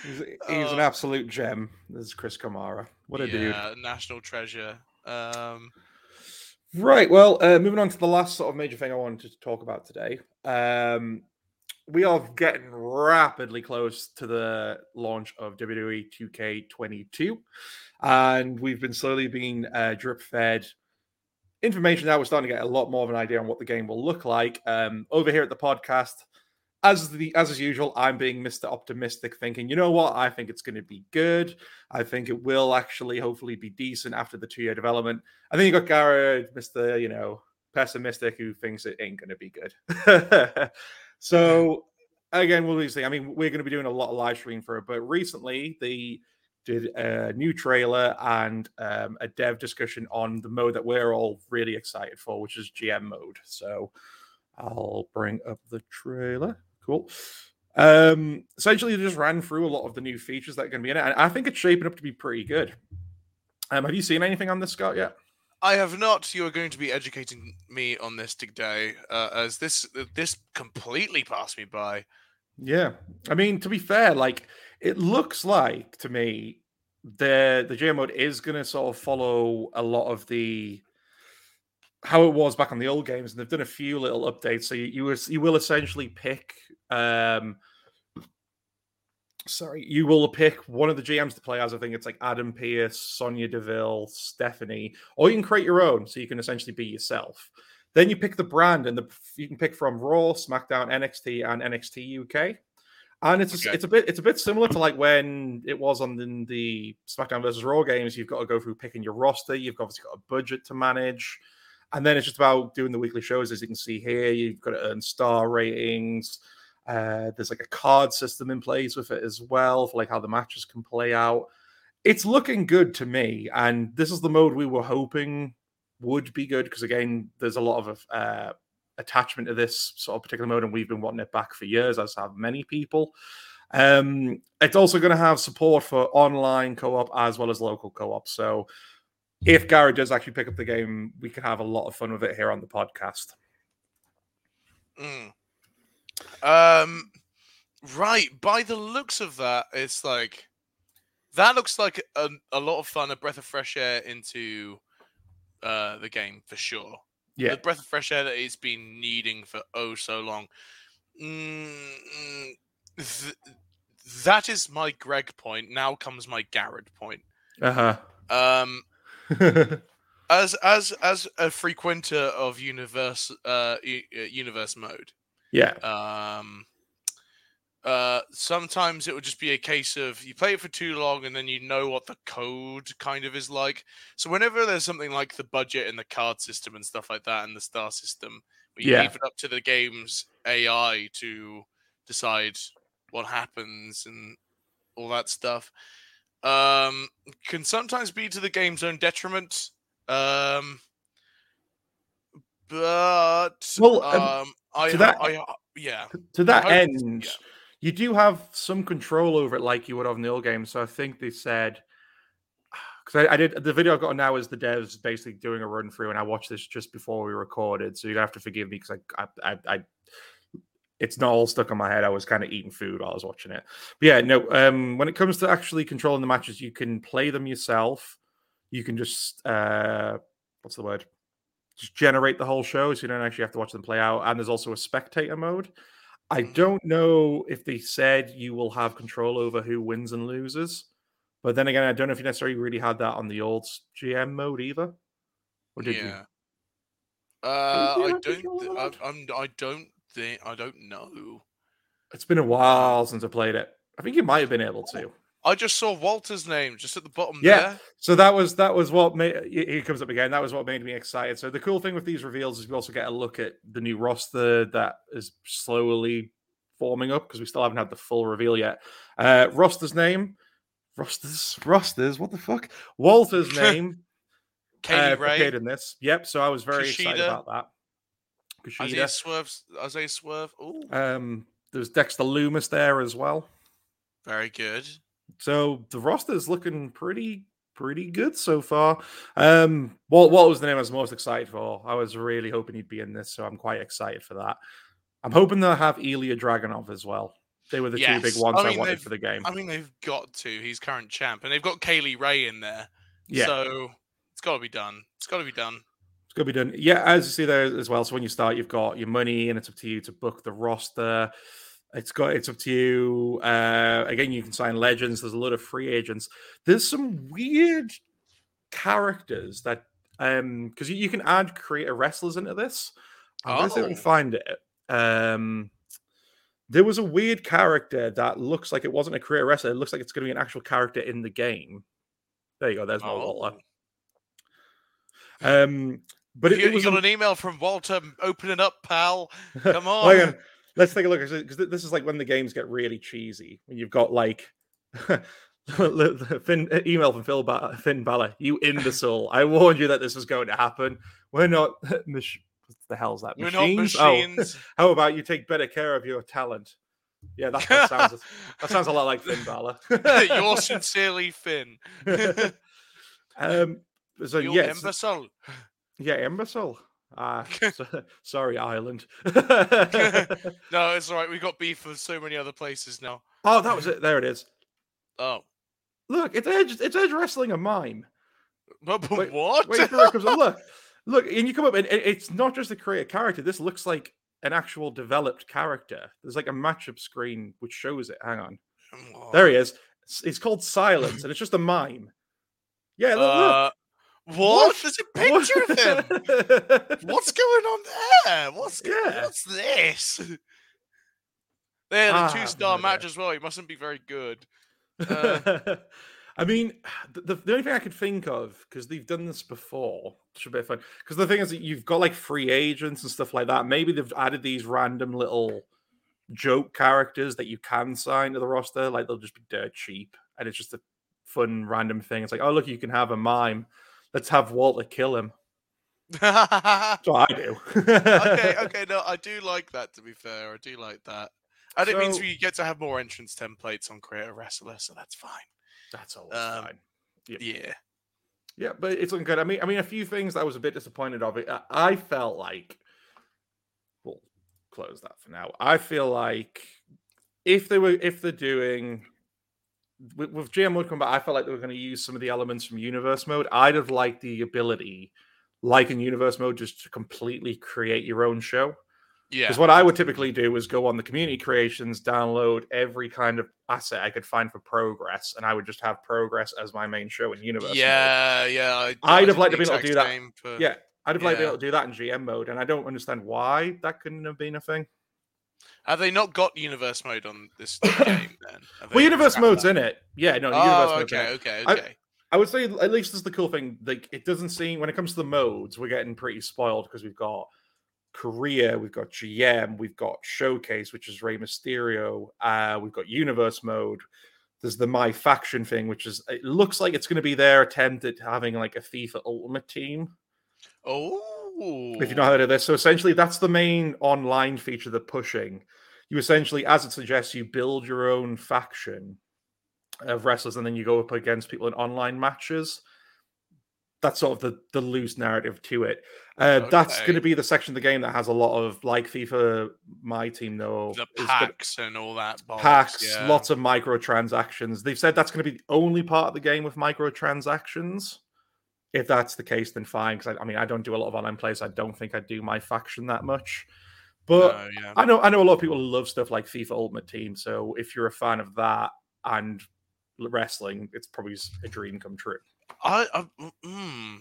he's, he's an Oh. absolute gem. This is Chris Kamara. What a dude. yeah, national treasure. Um, Right. Well, uh, moving on to the last sort of major thing I wanted to talk about today. Um, we are getting rapidly close to the launch of WWE 2K22, and we've been slowly being uh, drip fed information now. We're starting to get a lot more of an idea on what the game will look like. Um, over here at the podcast, as the as is usual, I'm being Mr. Optimistic, thinking, you know what, I think it's going to be good. I think it will actually, hopefully, be decent after the two year development. I think you got Garrett, Mr. You know, pessimistic, who thinks it ain't going to be good. so again, we'll see. I mean, we're going to be doing a lot of live stream for it, but recently they did a new trailer and um, a dev discussion on the mode that we're all really excited for, which is GM mode. So I'll bring up the trailer. Cool. Um, essentially, they just ran through a lot of the new features that are going to be in it, and I think it's shaping up to be pretty good. Um, have you seen anything on this, Scott? Yet? I have not. You are going to be educating me on this today, uh, as this this completely passed me by. Yeah, I mean, to be fair, like it looks like to me, the the GM mode is going to sort of follow a lot of the how it was back on the old games, and they've done a few little updates. So you you, you will essentially pick. um Sorry, you will pick one of the GMs to play as. I think it's like Adam Pearce, Sonya Deville, Stephanie, or you can create your own, so you can essentially be yourself. Then you pick the brand, and the you can pick from Raw, SmackDown, NXT, and NXT UK. And it's Okay. it's a bit it's a bit similar to like when it was on the, the SmackDown versus Raw games. You've got to go through picking your roster. You've obviously got a budget to manage, and then it's just about doing the weekly shows. As you can see here, you've got to earn star ratings. Uh, there's like a card system in place with it as well for like how the matches can play out. It's looking good to me, and this is the mode we were hoping would be good because again, there's a lot of uh, attachment to this sort of particular mode, and we've been wanting it back for years, as have many people. Um, it's also going to have support for online co-op as well as local co-op. So, if Gary does actually pick up the game, we can have a lot of fun with it here on the podcast. Mm. Um, right. By the looks of that, it's like that looks like a, a lot of fun, a breath of fresh air into uh, the game for sure. Yeah, The breath of fresh air that it's been needing for oh so long. Mm, th- that is my Greg point. Now comes my Garrett point. uh huh. Um, as as as a frequenter of universe uh uh, universe mode yeah, um uh sometimes it would just be a case of you play it for too long and then you know what the code kind of is like. So whenever there's something like the budget and the card system and stuff like that and the star system we Yeah. leave it up to the game's ai to decide what happens and all that stuff. Um can sometimes be to the game's own detriment. Um but Well, um, um i that- i yeah to that hope end, yeah. you do have some control over it, like you would have in the old game. So I think they said because I, I did the video I've got now is the devs basically doing a run through, and I watched this just before we recorded, so you're gonna have to forgive me because I, I, I, I, it's not all stuck on my head. I was kind of eating food while I was watching it. But yeah, no. Um, when it comes to actually controlling the matches, you can play them yourself. You can just uh, what's the word? Just generate the whole show, so you don't actually have to watch them play out. And there's also a spectator mode. I Mhm. don't know if they said you will have control over who wins and loses. But then again, I don't know if you necessarily really had that on the old GM mode either. Or did you? Uh, I don't. th- I, that? I'm. I don't think. I don't know. It's been a while since I played it. I think you might have been able to. I just saw Walter's name just at the bottom Yeah. there. So that was that was what made he comes up again. That was what made me excited. So the cool thing with these reveals is we also get a look at the new roster that is slowly forming up because we still haven't had the full reveal yet. Uh roster's name, rosters, rosters. What the fuck? Walter's name. Kay Lee uh, Ray, in this. Yep. So I was very excited about that. Isaiah Kushida. Swerve, Isaiah Swerve. Oh, Um, there's Dexter Lumis there as well. very good. So the roster is looking pretty pretty good so far. Um, what what was the name I was most excited for? I was really hoping he'd be in this, so I'm quite excited for that. I'm hoping they'll have Ilja Dragunov as well. They were the two big ones I I, wanted for the game. I mean, they've got to. He's current champ, and they've got Kay Lee Ray in there. Yeah. So it's got to be done. It's got to be done. It's got to be done. Yeah, as you see there as well. So when you start, you've got your money, and it's up to you to book the roster. It's got it's up to you. Uh, again, you can sign legends. There's a lot of free agents. There's some weird characters that um because you, you can add creator wrestlers into this. I'm gonna I can Oh. find it. Um there was a weird character that looks like it wasn't a career wrestler. It looks like it's going to be an actual character in the game. There you go. There's Mo Walter. Um, but it, you, it was you got an email from Walter. Open it up, pal. Come on. Let's take a look because this is like when the games get really cheesy. When you've got like Finn, uh, email from Phil ba- Finn Balor, you imbecile! I warned you that this was going to happen. We're not. Mach- what the hell's that? We're not Machines? machines. Oh, how about you take better care of your talent? Yeah, that, that sounds that sounds a lot like Finn Balor. You're sincerely Finn. um. So you yes, imbecile. yeah, imbecile. Ah, so- sorry, Ireland. No, it's all right. We've got beef with so many other places now. oh, that was it. There it is. Oh, Look, it's Edge. It's Edge wrestling a mime. but, but Wait- what? Wait, for it comes up. look, look, and you come up, and it- it's not just a created character. This looks like an actual developed character. There's like a matchup screen which shows it. Hang on, there he is. It's, it's called Silence, and it's just a mime. Yeah, look, Uh, what? What? There's a picture of him. What's going on there? What's go- Yeah. what's this? There, the Ah, two star no match as well. He mustn't be very good. Uh, I mean, the, the, the only thing I could think of because they've done this before should be fun. Because the thing is that you've got like free agents and stuff like that. Maybe they've added these random little joke characters that you can sign to the roster. Like they'll just be dirt cheap, and it's just a fun random thing. It's like, oh look, you can have a mime. Let's have Walter kill him. That's what I do. okay, okay, no, I do like that. To be fair, I do like that, and it means So- we get to have more entrance templates on Creator Wrestler, so that's fine. That's all Um, fine. Yep. Yeah, Yeah, but it's looking good. I mean, I mean, a few things I was a bit disappointed of. It, I- I felt like we'll close that for now. I feel like if they were, if they're doing with, with GM come back, I felt like they were going to use some of the elements from Universe Mode. I'd have liked the ability, like in Universe Mode, just to completely create your own show. yeah. Because what I would typically do is go on the community creations, download every kind of asset I could find for progress, and I would just have progress as my main show in Universe. Mode. Yeah, yeah. I, I'd have liked to be able to do that. for- Yeah, I'd have liked to be able to do that in GM mode, and I don't understand why that couldn't have been a thing. Have they not got universe mode on this game then? Well, Universe mode's that? in it. Yeah, no, Universe Oh, in okay, it. okay, I- okay. I would say at least this is the cool thing. Like, it doesn't seem when it comes to the modes, we're getting pretty spoiled because we've got career, we've got GM, we've got Showcase, which is Rey Mysterio, uh, we've got Universe mode. There's the My Faction thing, which is it looks like it's going to be their attempt at having like a FIFA Ultimate team. Oh, if you know how to do this. So essentially, that's the main online feature they're pushing. You essentially, as it suggests, you build your own faction of wrestlers, and then you go up against people in online matches. That's sort of the, the loose narrative to it. Uh, That's going to be the section of the game that has a lot of like FIFA. My team, though, the is gonna- packs and all that. bollocks, packs, yeah. lots of microtransactions. They've said that's going to be the only part of the game with microtransactions. If that's the case, then fine. Because I, I mean, I don't do a lot of online plays. I don't think I do my faction that much. But No, yeah. I know I know a lot of people love stuff like FIFA Ultimate Team. So if you're a fan of that and wrestling, it's probably a dream come true. I, I mm,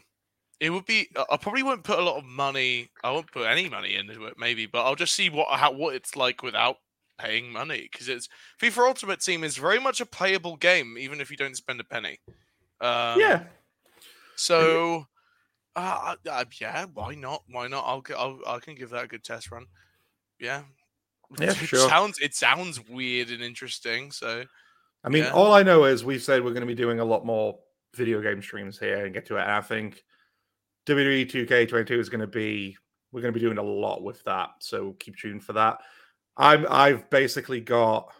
it would be. I- probably won't put a lot of money. I won't put any money into it, maybe, but I'll just see what how what it's like without paying money because it's FIFA Ultimate Team is very much a playable game, even if you don't spend a penny. Um, yeah, So, uh, uh, yeah, why not? Why not? I'll, I'll I can give that a good test run. Yeah. Yeah, it sure. Sounds it sounds weird and interesting. So I mean, Yeah. all I know is we've said we're going to be doing a lot more video game streams here and get to it. And I think WWE 2K22 is going to be we're going to be doing a lot with that, so keep tuned for that. I'm I've basically got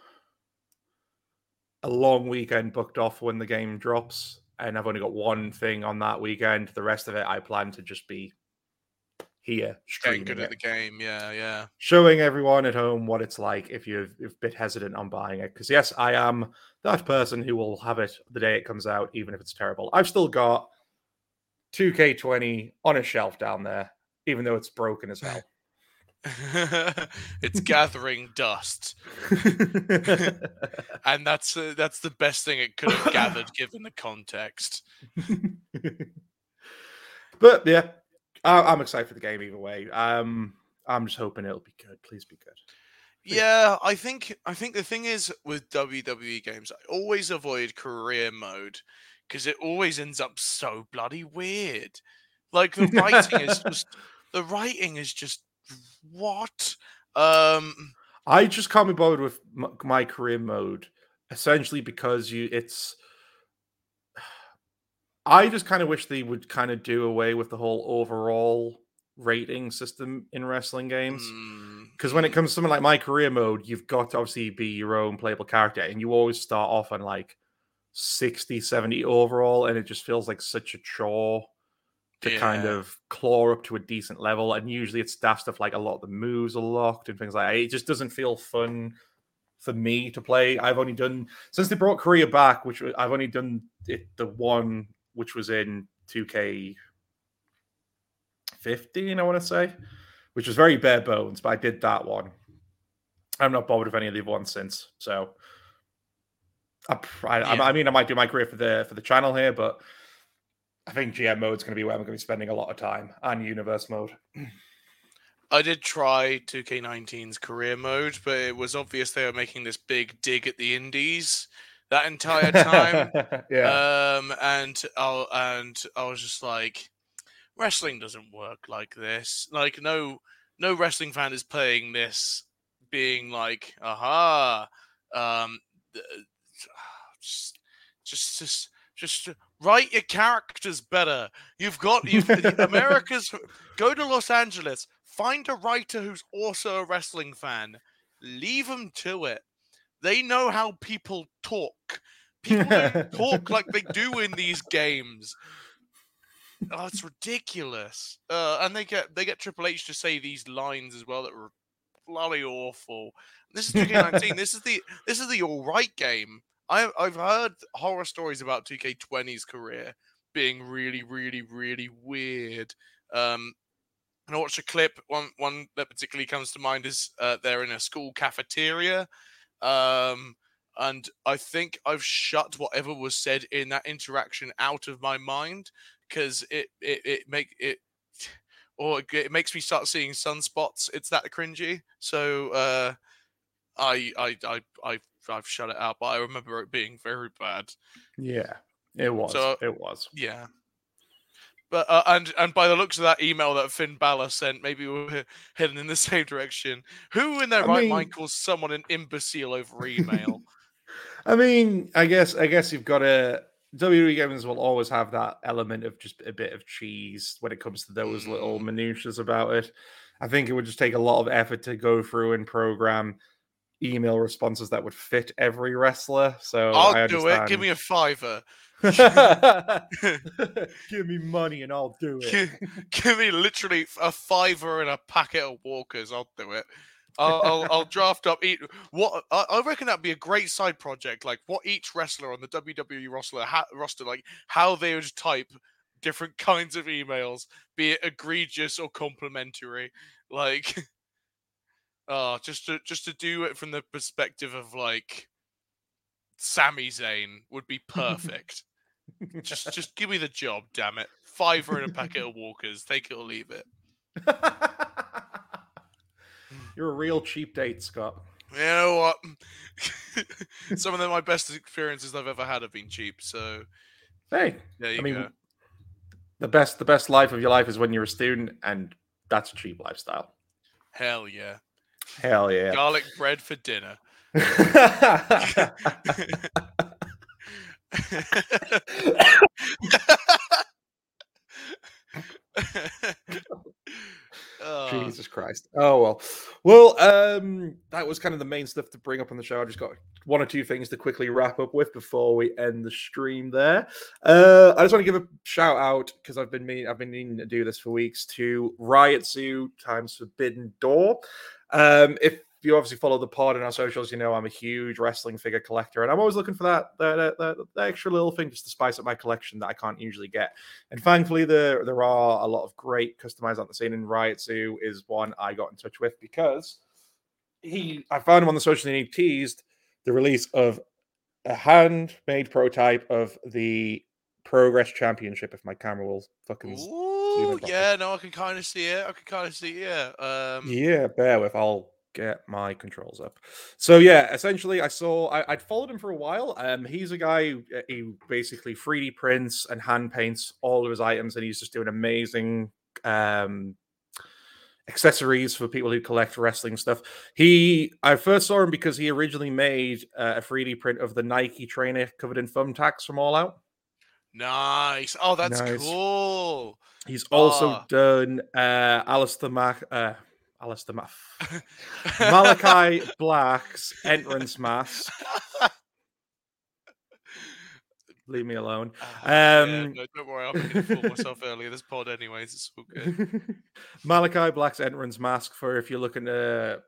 a long weekend booked off when the game drops, and I've only got one thing on that weekend. The rest of it, I plan to just be here Getting good it, at the game. Yeah, yeah. showing everyone at home what it's like if you're if a bit hesitant on buying it. Because yes, I am that person who will have it the day it comes out, even if it's terrible. I've still got 2K20 on a shelf down there, even though it's broken as hell. it's gathering dust, and that's uh, that's the best thing it could have gathered given the context. but yeah, I, I'm excited for the game either way. Um, I'm just hoping it'll be good. Please be good. Yeah, I think I think the thing is with WWE games, I always avoid career mode because it always ends up so bloody weird. Like the writing is just the writing is just what? Um I just can't be bothered with my career mode, essentially because you it's. I just kind of wish they would kind of do away with the whole overall rating system in wrestling games. mm, Because when it mm, comes to something like my career mode, you've got to obviously be your own playable character, and you always start off on like 60, 70 overall, and it just feels like such a chore to kind of claw up to a decent level. And usually it's daft stuff like a lot of the moves are locked and things like that. It just doesn't feel fun for me to play. I've only done since they brought career back, which I've only done it the one which was in 2K 15, I want to say, which was very bare bones, but I did that one. I'm not bothered with any of the ones since. So I, I, I- Yeah. I mean, I might do my career for the for the channel here, but I think GM mode is going to be where I'm going to be spending a lot of time, and universe mode. I did try 2K19's career mode, but it was obvious they were making this big dig at the indies that entire time. yeah, Um, and I and I was just like, wrestling doesn't work like this. Like, no, no wrestling fan is playing this, being like, aha, um, just, just, just, just write your characters better. You've got you've America's. Go to Los Angeles, find a writer who's also a wrestling fan, leave them to it. They know how people talk. People don't talk like they do in these games. Oh, it's ridiculous. Uh, and they get they get Triple H to say these lines as well that were bloody awful. This is 2K19. this is the this is the all right game. I I've heard horror stories about 2K20's career being really really really weird. Um, and I watched a clip. One one that particularly comes to mind is uh, they're in a school cafeteria. Um, and I think I've shut whatever was said in that interaction out of my mind because it, it it make it or it, makes me start seeing sunspots. It's that cringy. So uh, I I I I I've shut it out, but I remember it being very bad. yeah, it was. So- it was. Yeah. But uh, and and by the looks of that email that Finn Balor sent, maybe we're heading in the same direction. Who in their I right mean- mind calls someone an imbecile over email? I mean, I guess I guess you've got to WWE games will always have that element of just a bit of cheese when it comes to those little Mm. minutiae about it. I think it would just take a lot of effort to go through and program email responses that would fit every wrestler. So I'll do it. Give me a fiver. Give me money and I'll do it. Give, give me literally a fiver and a packet of Walkers. I'll do it. I'll, I'll, I'll draft up each. What I, I reckon that'd be a great side project. Like what each wrestler on the WWE roster ha, roster, like how they would type different kinds of emails, be it egregious or complimentary. Like, uh just to just to do it from the perspective of like Sami Zayn would be perfect. just just give me the job, damn it. Fiver and a packet of Walkers. Take it or leave it. You're a real cheap date, Scott. You know what? Some of them, my best experiences I've ever had have been cheap. So Hey, there you I mean, go. the best the best life of your life is when you're a student, and that's a cheap lifestyle. Hell yeah. Hell yeah. Garlic bread for dinner. Jesus Christ. Oh well. Well, um, that was kind of the main stuff to bring up on the show. I just got one or two things to quickly wrap up with before we end the stream there. Uh, I just want to give a shout out because I've been mean, I've been needing to do this for weeks to Riot Zoo times Forbidden Door. Um, if you obviously follow the pod and our socials, you know I'm a huge wrestling figure collector, and I'm always looking for that that, that, that extra little thing just to spice up my collection that I can't usually get. And thankfully, there there are a lot of great customized on the scene, and Zoo is one I got in touch with because he I found him on the social and he teased the release of a handmade prototype of the Progress Championship. If my camera will fucking Ooh, yeah, no, I can kind of see it. I can kind of see it. Yeah, um... yeah. Bear with. I'll get my controls up. So yeah, essentially, I saw I, would followed him for a while. Um, he's a guy who, uh, he basically 3D prints and hand paints all of his items, and he's just doing amazing um accessories for people who collect wrestling stuff. He I first saw him because he originally made uh, a 3D print of the Nike trainer covered in thumbtacks from All Out. Nice. Oh, that's nice. cool. He's also oh. done uh Alistair Mac uh Alistair Math. Malachi Black's entrance mask. Leave me alone. Uh, um, yeah, no, don't worry, I'm going to fool myself earlier. This pod, anyways, it's all good. Malachi Black's entrance mask for if you're looking to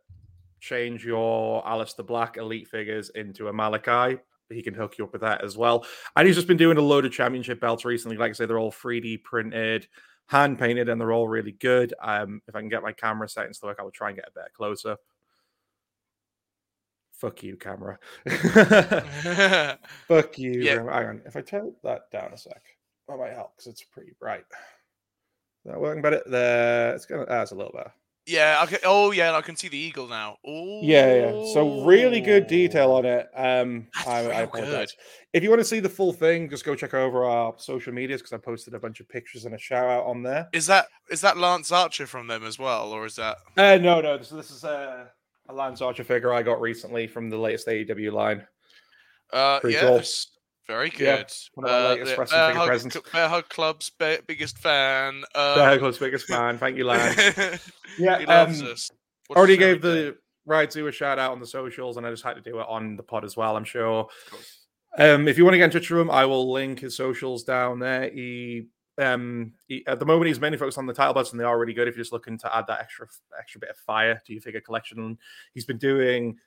change your Aleister Black elite figures into a Malachi. He can hook you up with that as well. And he's just been doing a load of championship belts recently. Like I say, they're all 3D printed hand painted and they're all really good. Um, if I can get my camera settings to work, I will try and get a bit closer. Fuck you, camera. Fuck you. Yeah. Hang on. If I turn that down a sec, that might help because it's pretty bright. Is that working better? There, it's gonna. That's a little better. Yeah. Okay. Oh, yeah. And I can see the eagle now. Oh. Yeah, yeah. So really good detail on it. Um, I, I apologize. Good. If you want to see the full thing, just go check over our social medias because I posted a bunch of pictures and a shout out on there. Is that is that Lance Archer from them as well, or is that? Uh, no, no. So this is a, a Lance Archer figure I got recently from the latest AEW line. Uh, Pretty yes. Cool. Very good. Yeah, uh, latest Bear Hug. Bear Hug Club's biggest fan. Um... Bear Hug Club's biggest fan. Thank you, Lance. yeah, he loves um, us. already gave the Riot to a shout out on the socials, and I just had to do it on the pod as well. I'm sure. Um, if you want to get in touch with him, I will link his socials down there. He, um, he, at the moment he's mainly focused on the title belts, and they are really good. If you're just looking to add that extra extra bit of fire to your figure collection, he's been doing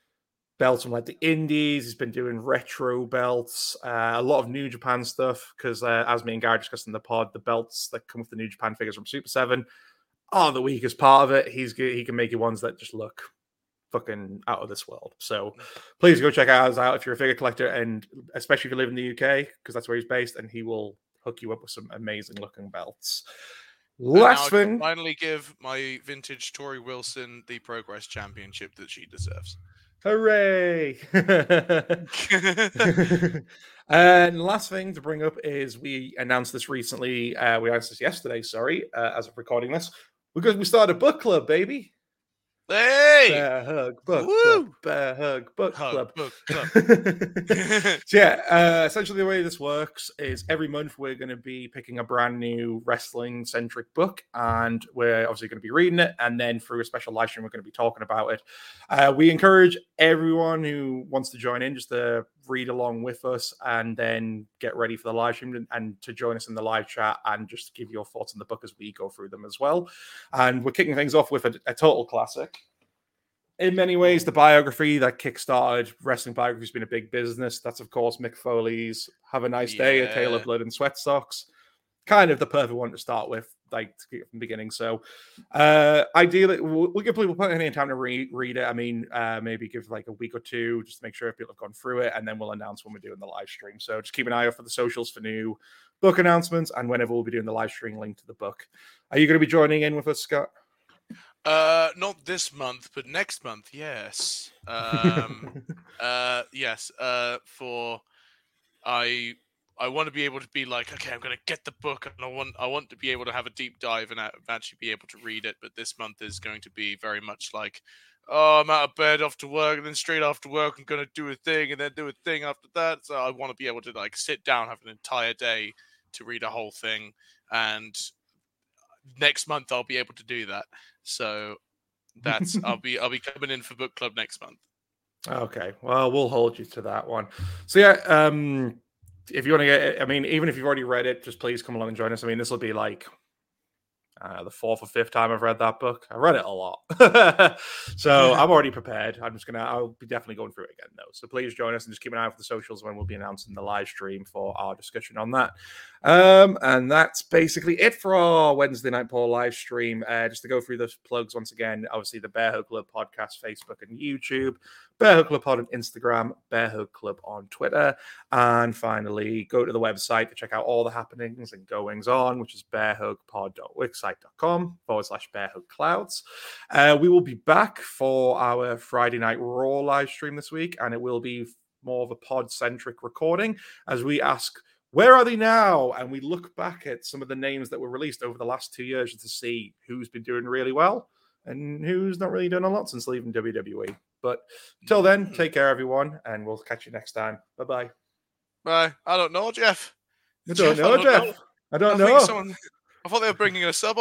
belts from like the indies. He's been doing retro belts, uh, a lot of New Japan stuff. Because uh, as me and Gary discussed in the pod, the belts that come with the New Japan figures from Super Seven are the weakest part of it. He's he can make you ones that just look fucking out of this world. So please go check ours out if you're a figure collector, and especially if you live in the UK because that's where he's based, and he will hook you up with some amazing looking belts. Last thing, finally give my vintage Torrie Wilson the Progress Championship that she deserves. Hooray! and last thing to bring up is we announced this recently. Uh, we announced this yesterday. Sorry, uh, as of recording this, because we started a book club, baby. Hey! Bear Hug Book Woo! Club. Bear Hug Book hug, Club. Book club. so yeah, uh, essentially the way this works is every month we're going to be picking a brand new wrestling centric book, and we're obviously going to be reading it, and then through a special live stream we're going to be talking about it. Uh, we encourage everyone who wants to join in just to read along with us, and then get ready for the live stream and, and to join us in the live chat and just give your thoughts on the book as we go through them as well. And we're kicking things off with a, a total classic in many ways, the biography that kickstarted wrestling biography has been a big business. That's, of course, Mick Foley's Have a Nice Day, A Tale of Blood and Sweat Socks. Kind of the perfect one to start with, like from the beginning. So, uh, ideally, we'll, we'll give people plenty of time to re- read it. I mean, uh, maybe give like a week or two just to make sure people have gone through it, and then we'll announce when we're doing the live stream. So, just keep an eye out for the socials for new book announcements and whenever we'll be doing the live stream link to the book. Are you going to be joining in with us, Scott? Uh, not this month, but next month, yes. Um, uh, yes. Uh, for I, I want to be able to be like, okay, I'm going to get the book, and I want, I want to be able to have a deep dive and actually be able to read it. But this month is going to be very much like, oh, I'm out of bed off to work, and then straight after work, I'm going to do a thing, and then do a thing after that. So I want to be able to like sit down, have an entire day to read a whole thing, and next month I'll be able to do that. So That's I'll be I'll be coming in for book club next month. Okay, well, we'll hold you to that one. So yeah, um, if you want to get, I mean, even if you've already read it, just please come along and join us. I mean, this will be like uh, the fourth or fifth time I've read that book. I read it a lot, so I'm already prepared. I'm just gonna, I'll be definitely going through it again though. So please join us and just keep an eye out for the socials when we'll be announcing the live stream for our discussion on that. Um, and that's basically it for our Wednesday night Paw live stream. Uh, just to go through the plugs once again, obviously the Bear Hug Club podcast, Facebook and YouTube, Bear Hug Club Pod on Instagram, Bear Hug Club on Twitter, and finally go to the website to check out all the happenings and goings on, which is bearhugpod.wixsite.com forward slash bearhugclouds. Uh, we will be back for our Friday night Raw live stream this week, and it will be more of a pod centric recording as we ask where are they now? And we look back at some of the names that were released over the last two years to see who's been doing really well and who's not really done a lot since leaving WWE. But until then, mm. take care, everyone, and we'll catch you next time. Bye bye. Bye. I don't know, Jeff. I don't Jeff, know, I don't Jeff. know. I don't I know. someone. I thought they were bringing a sub on.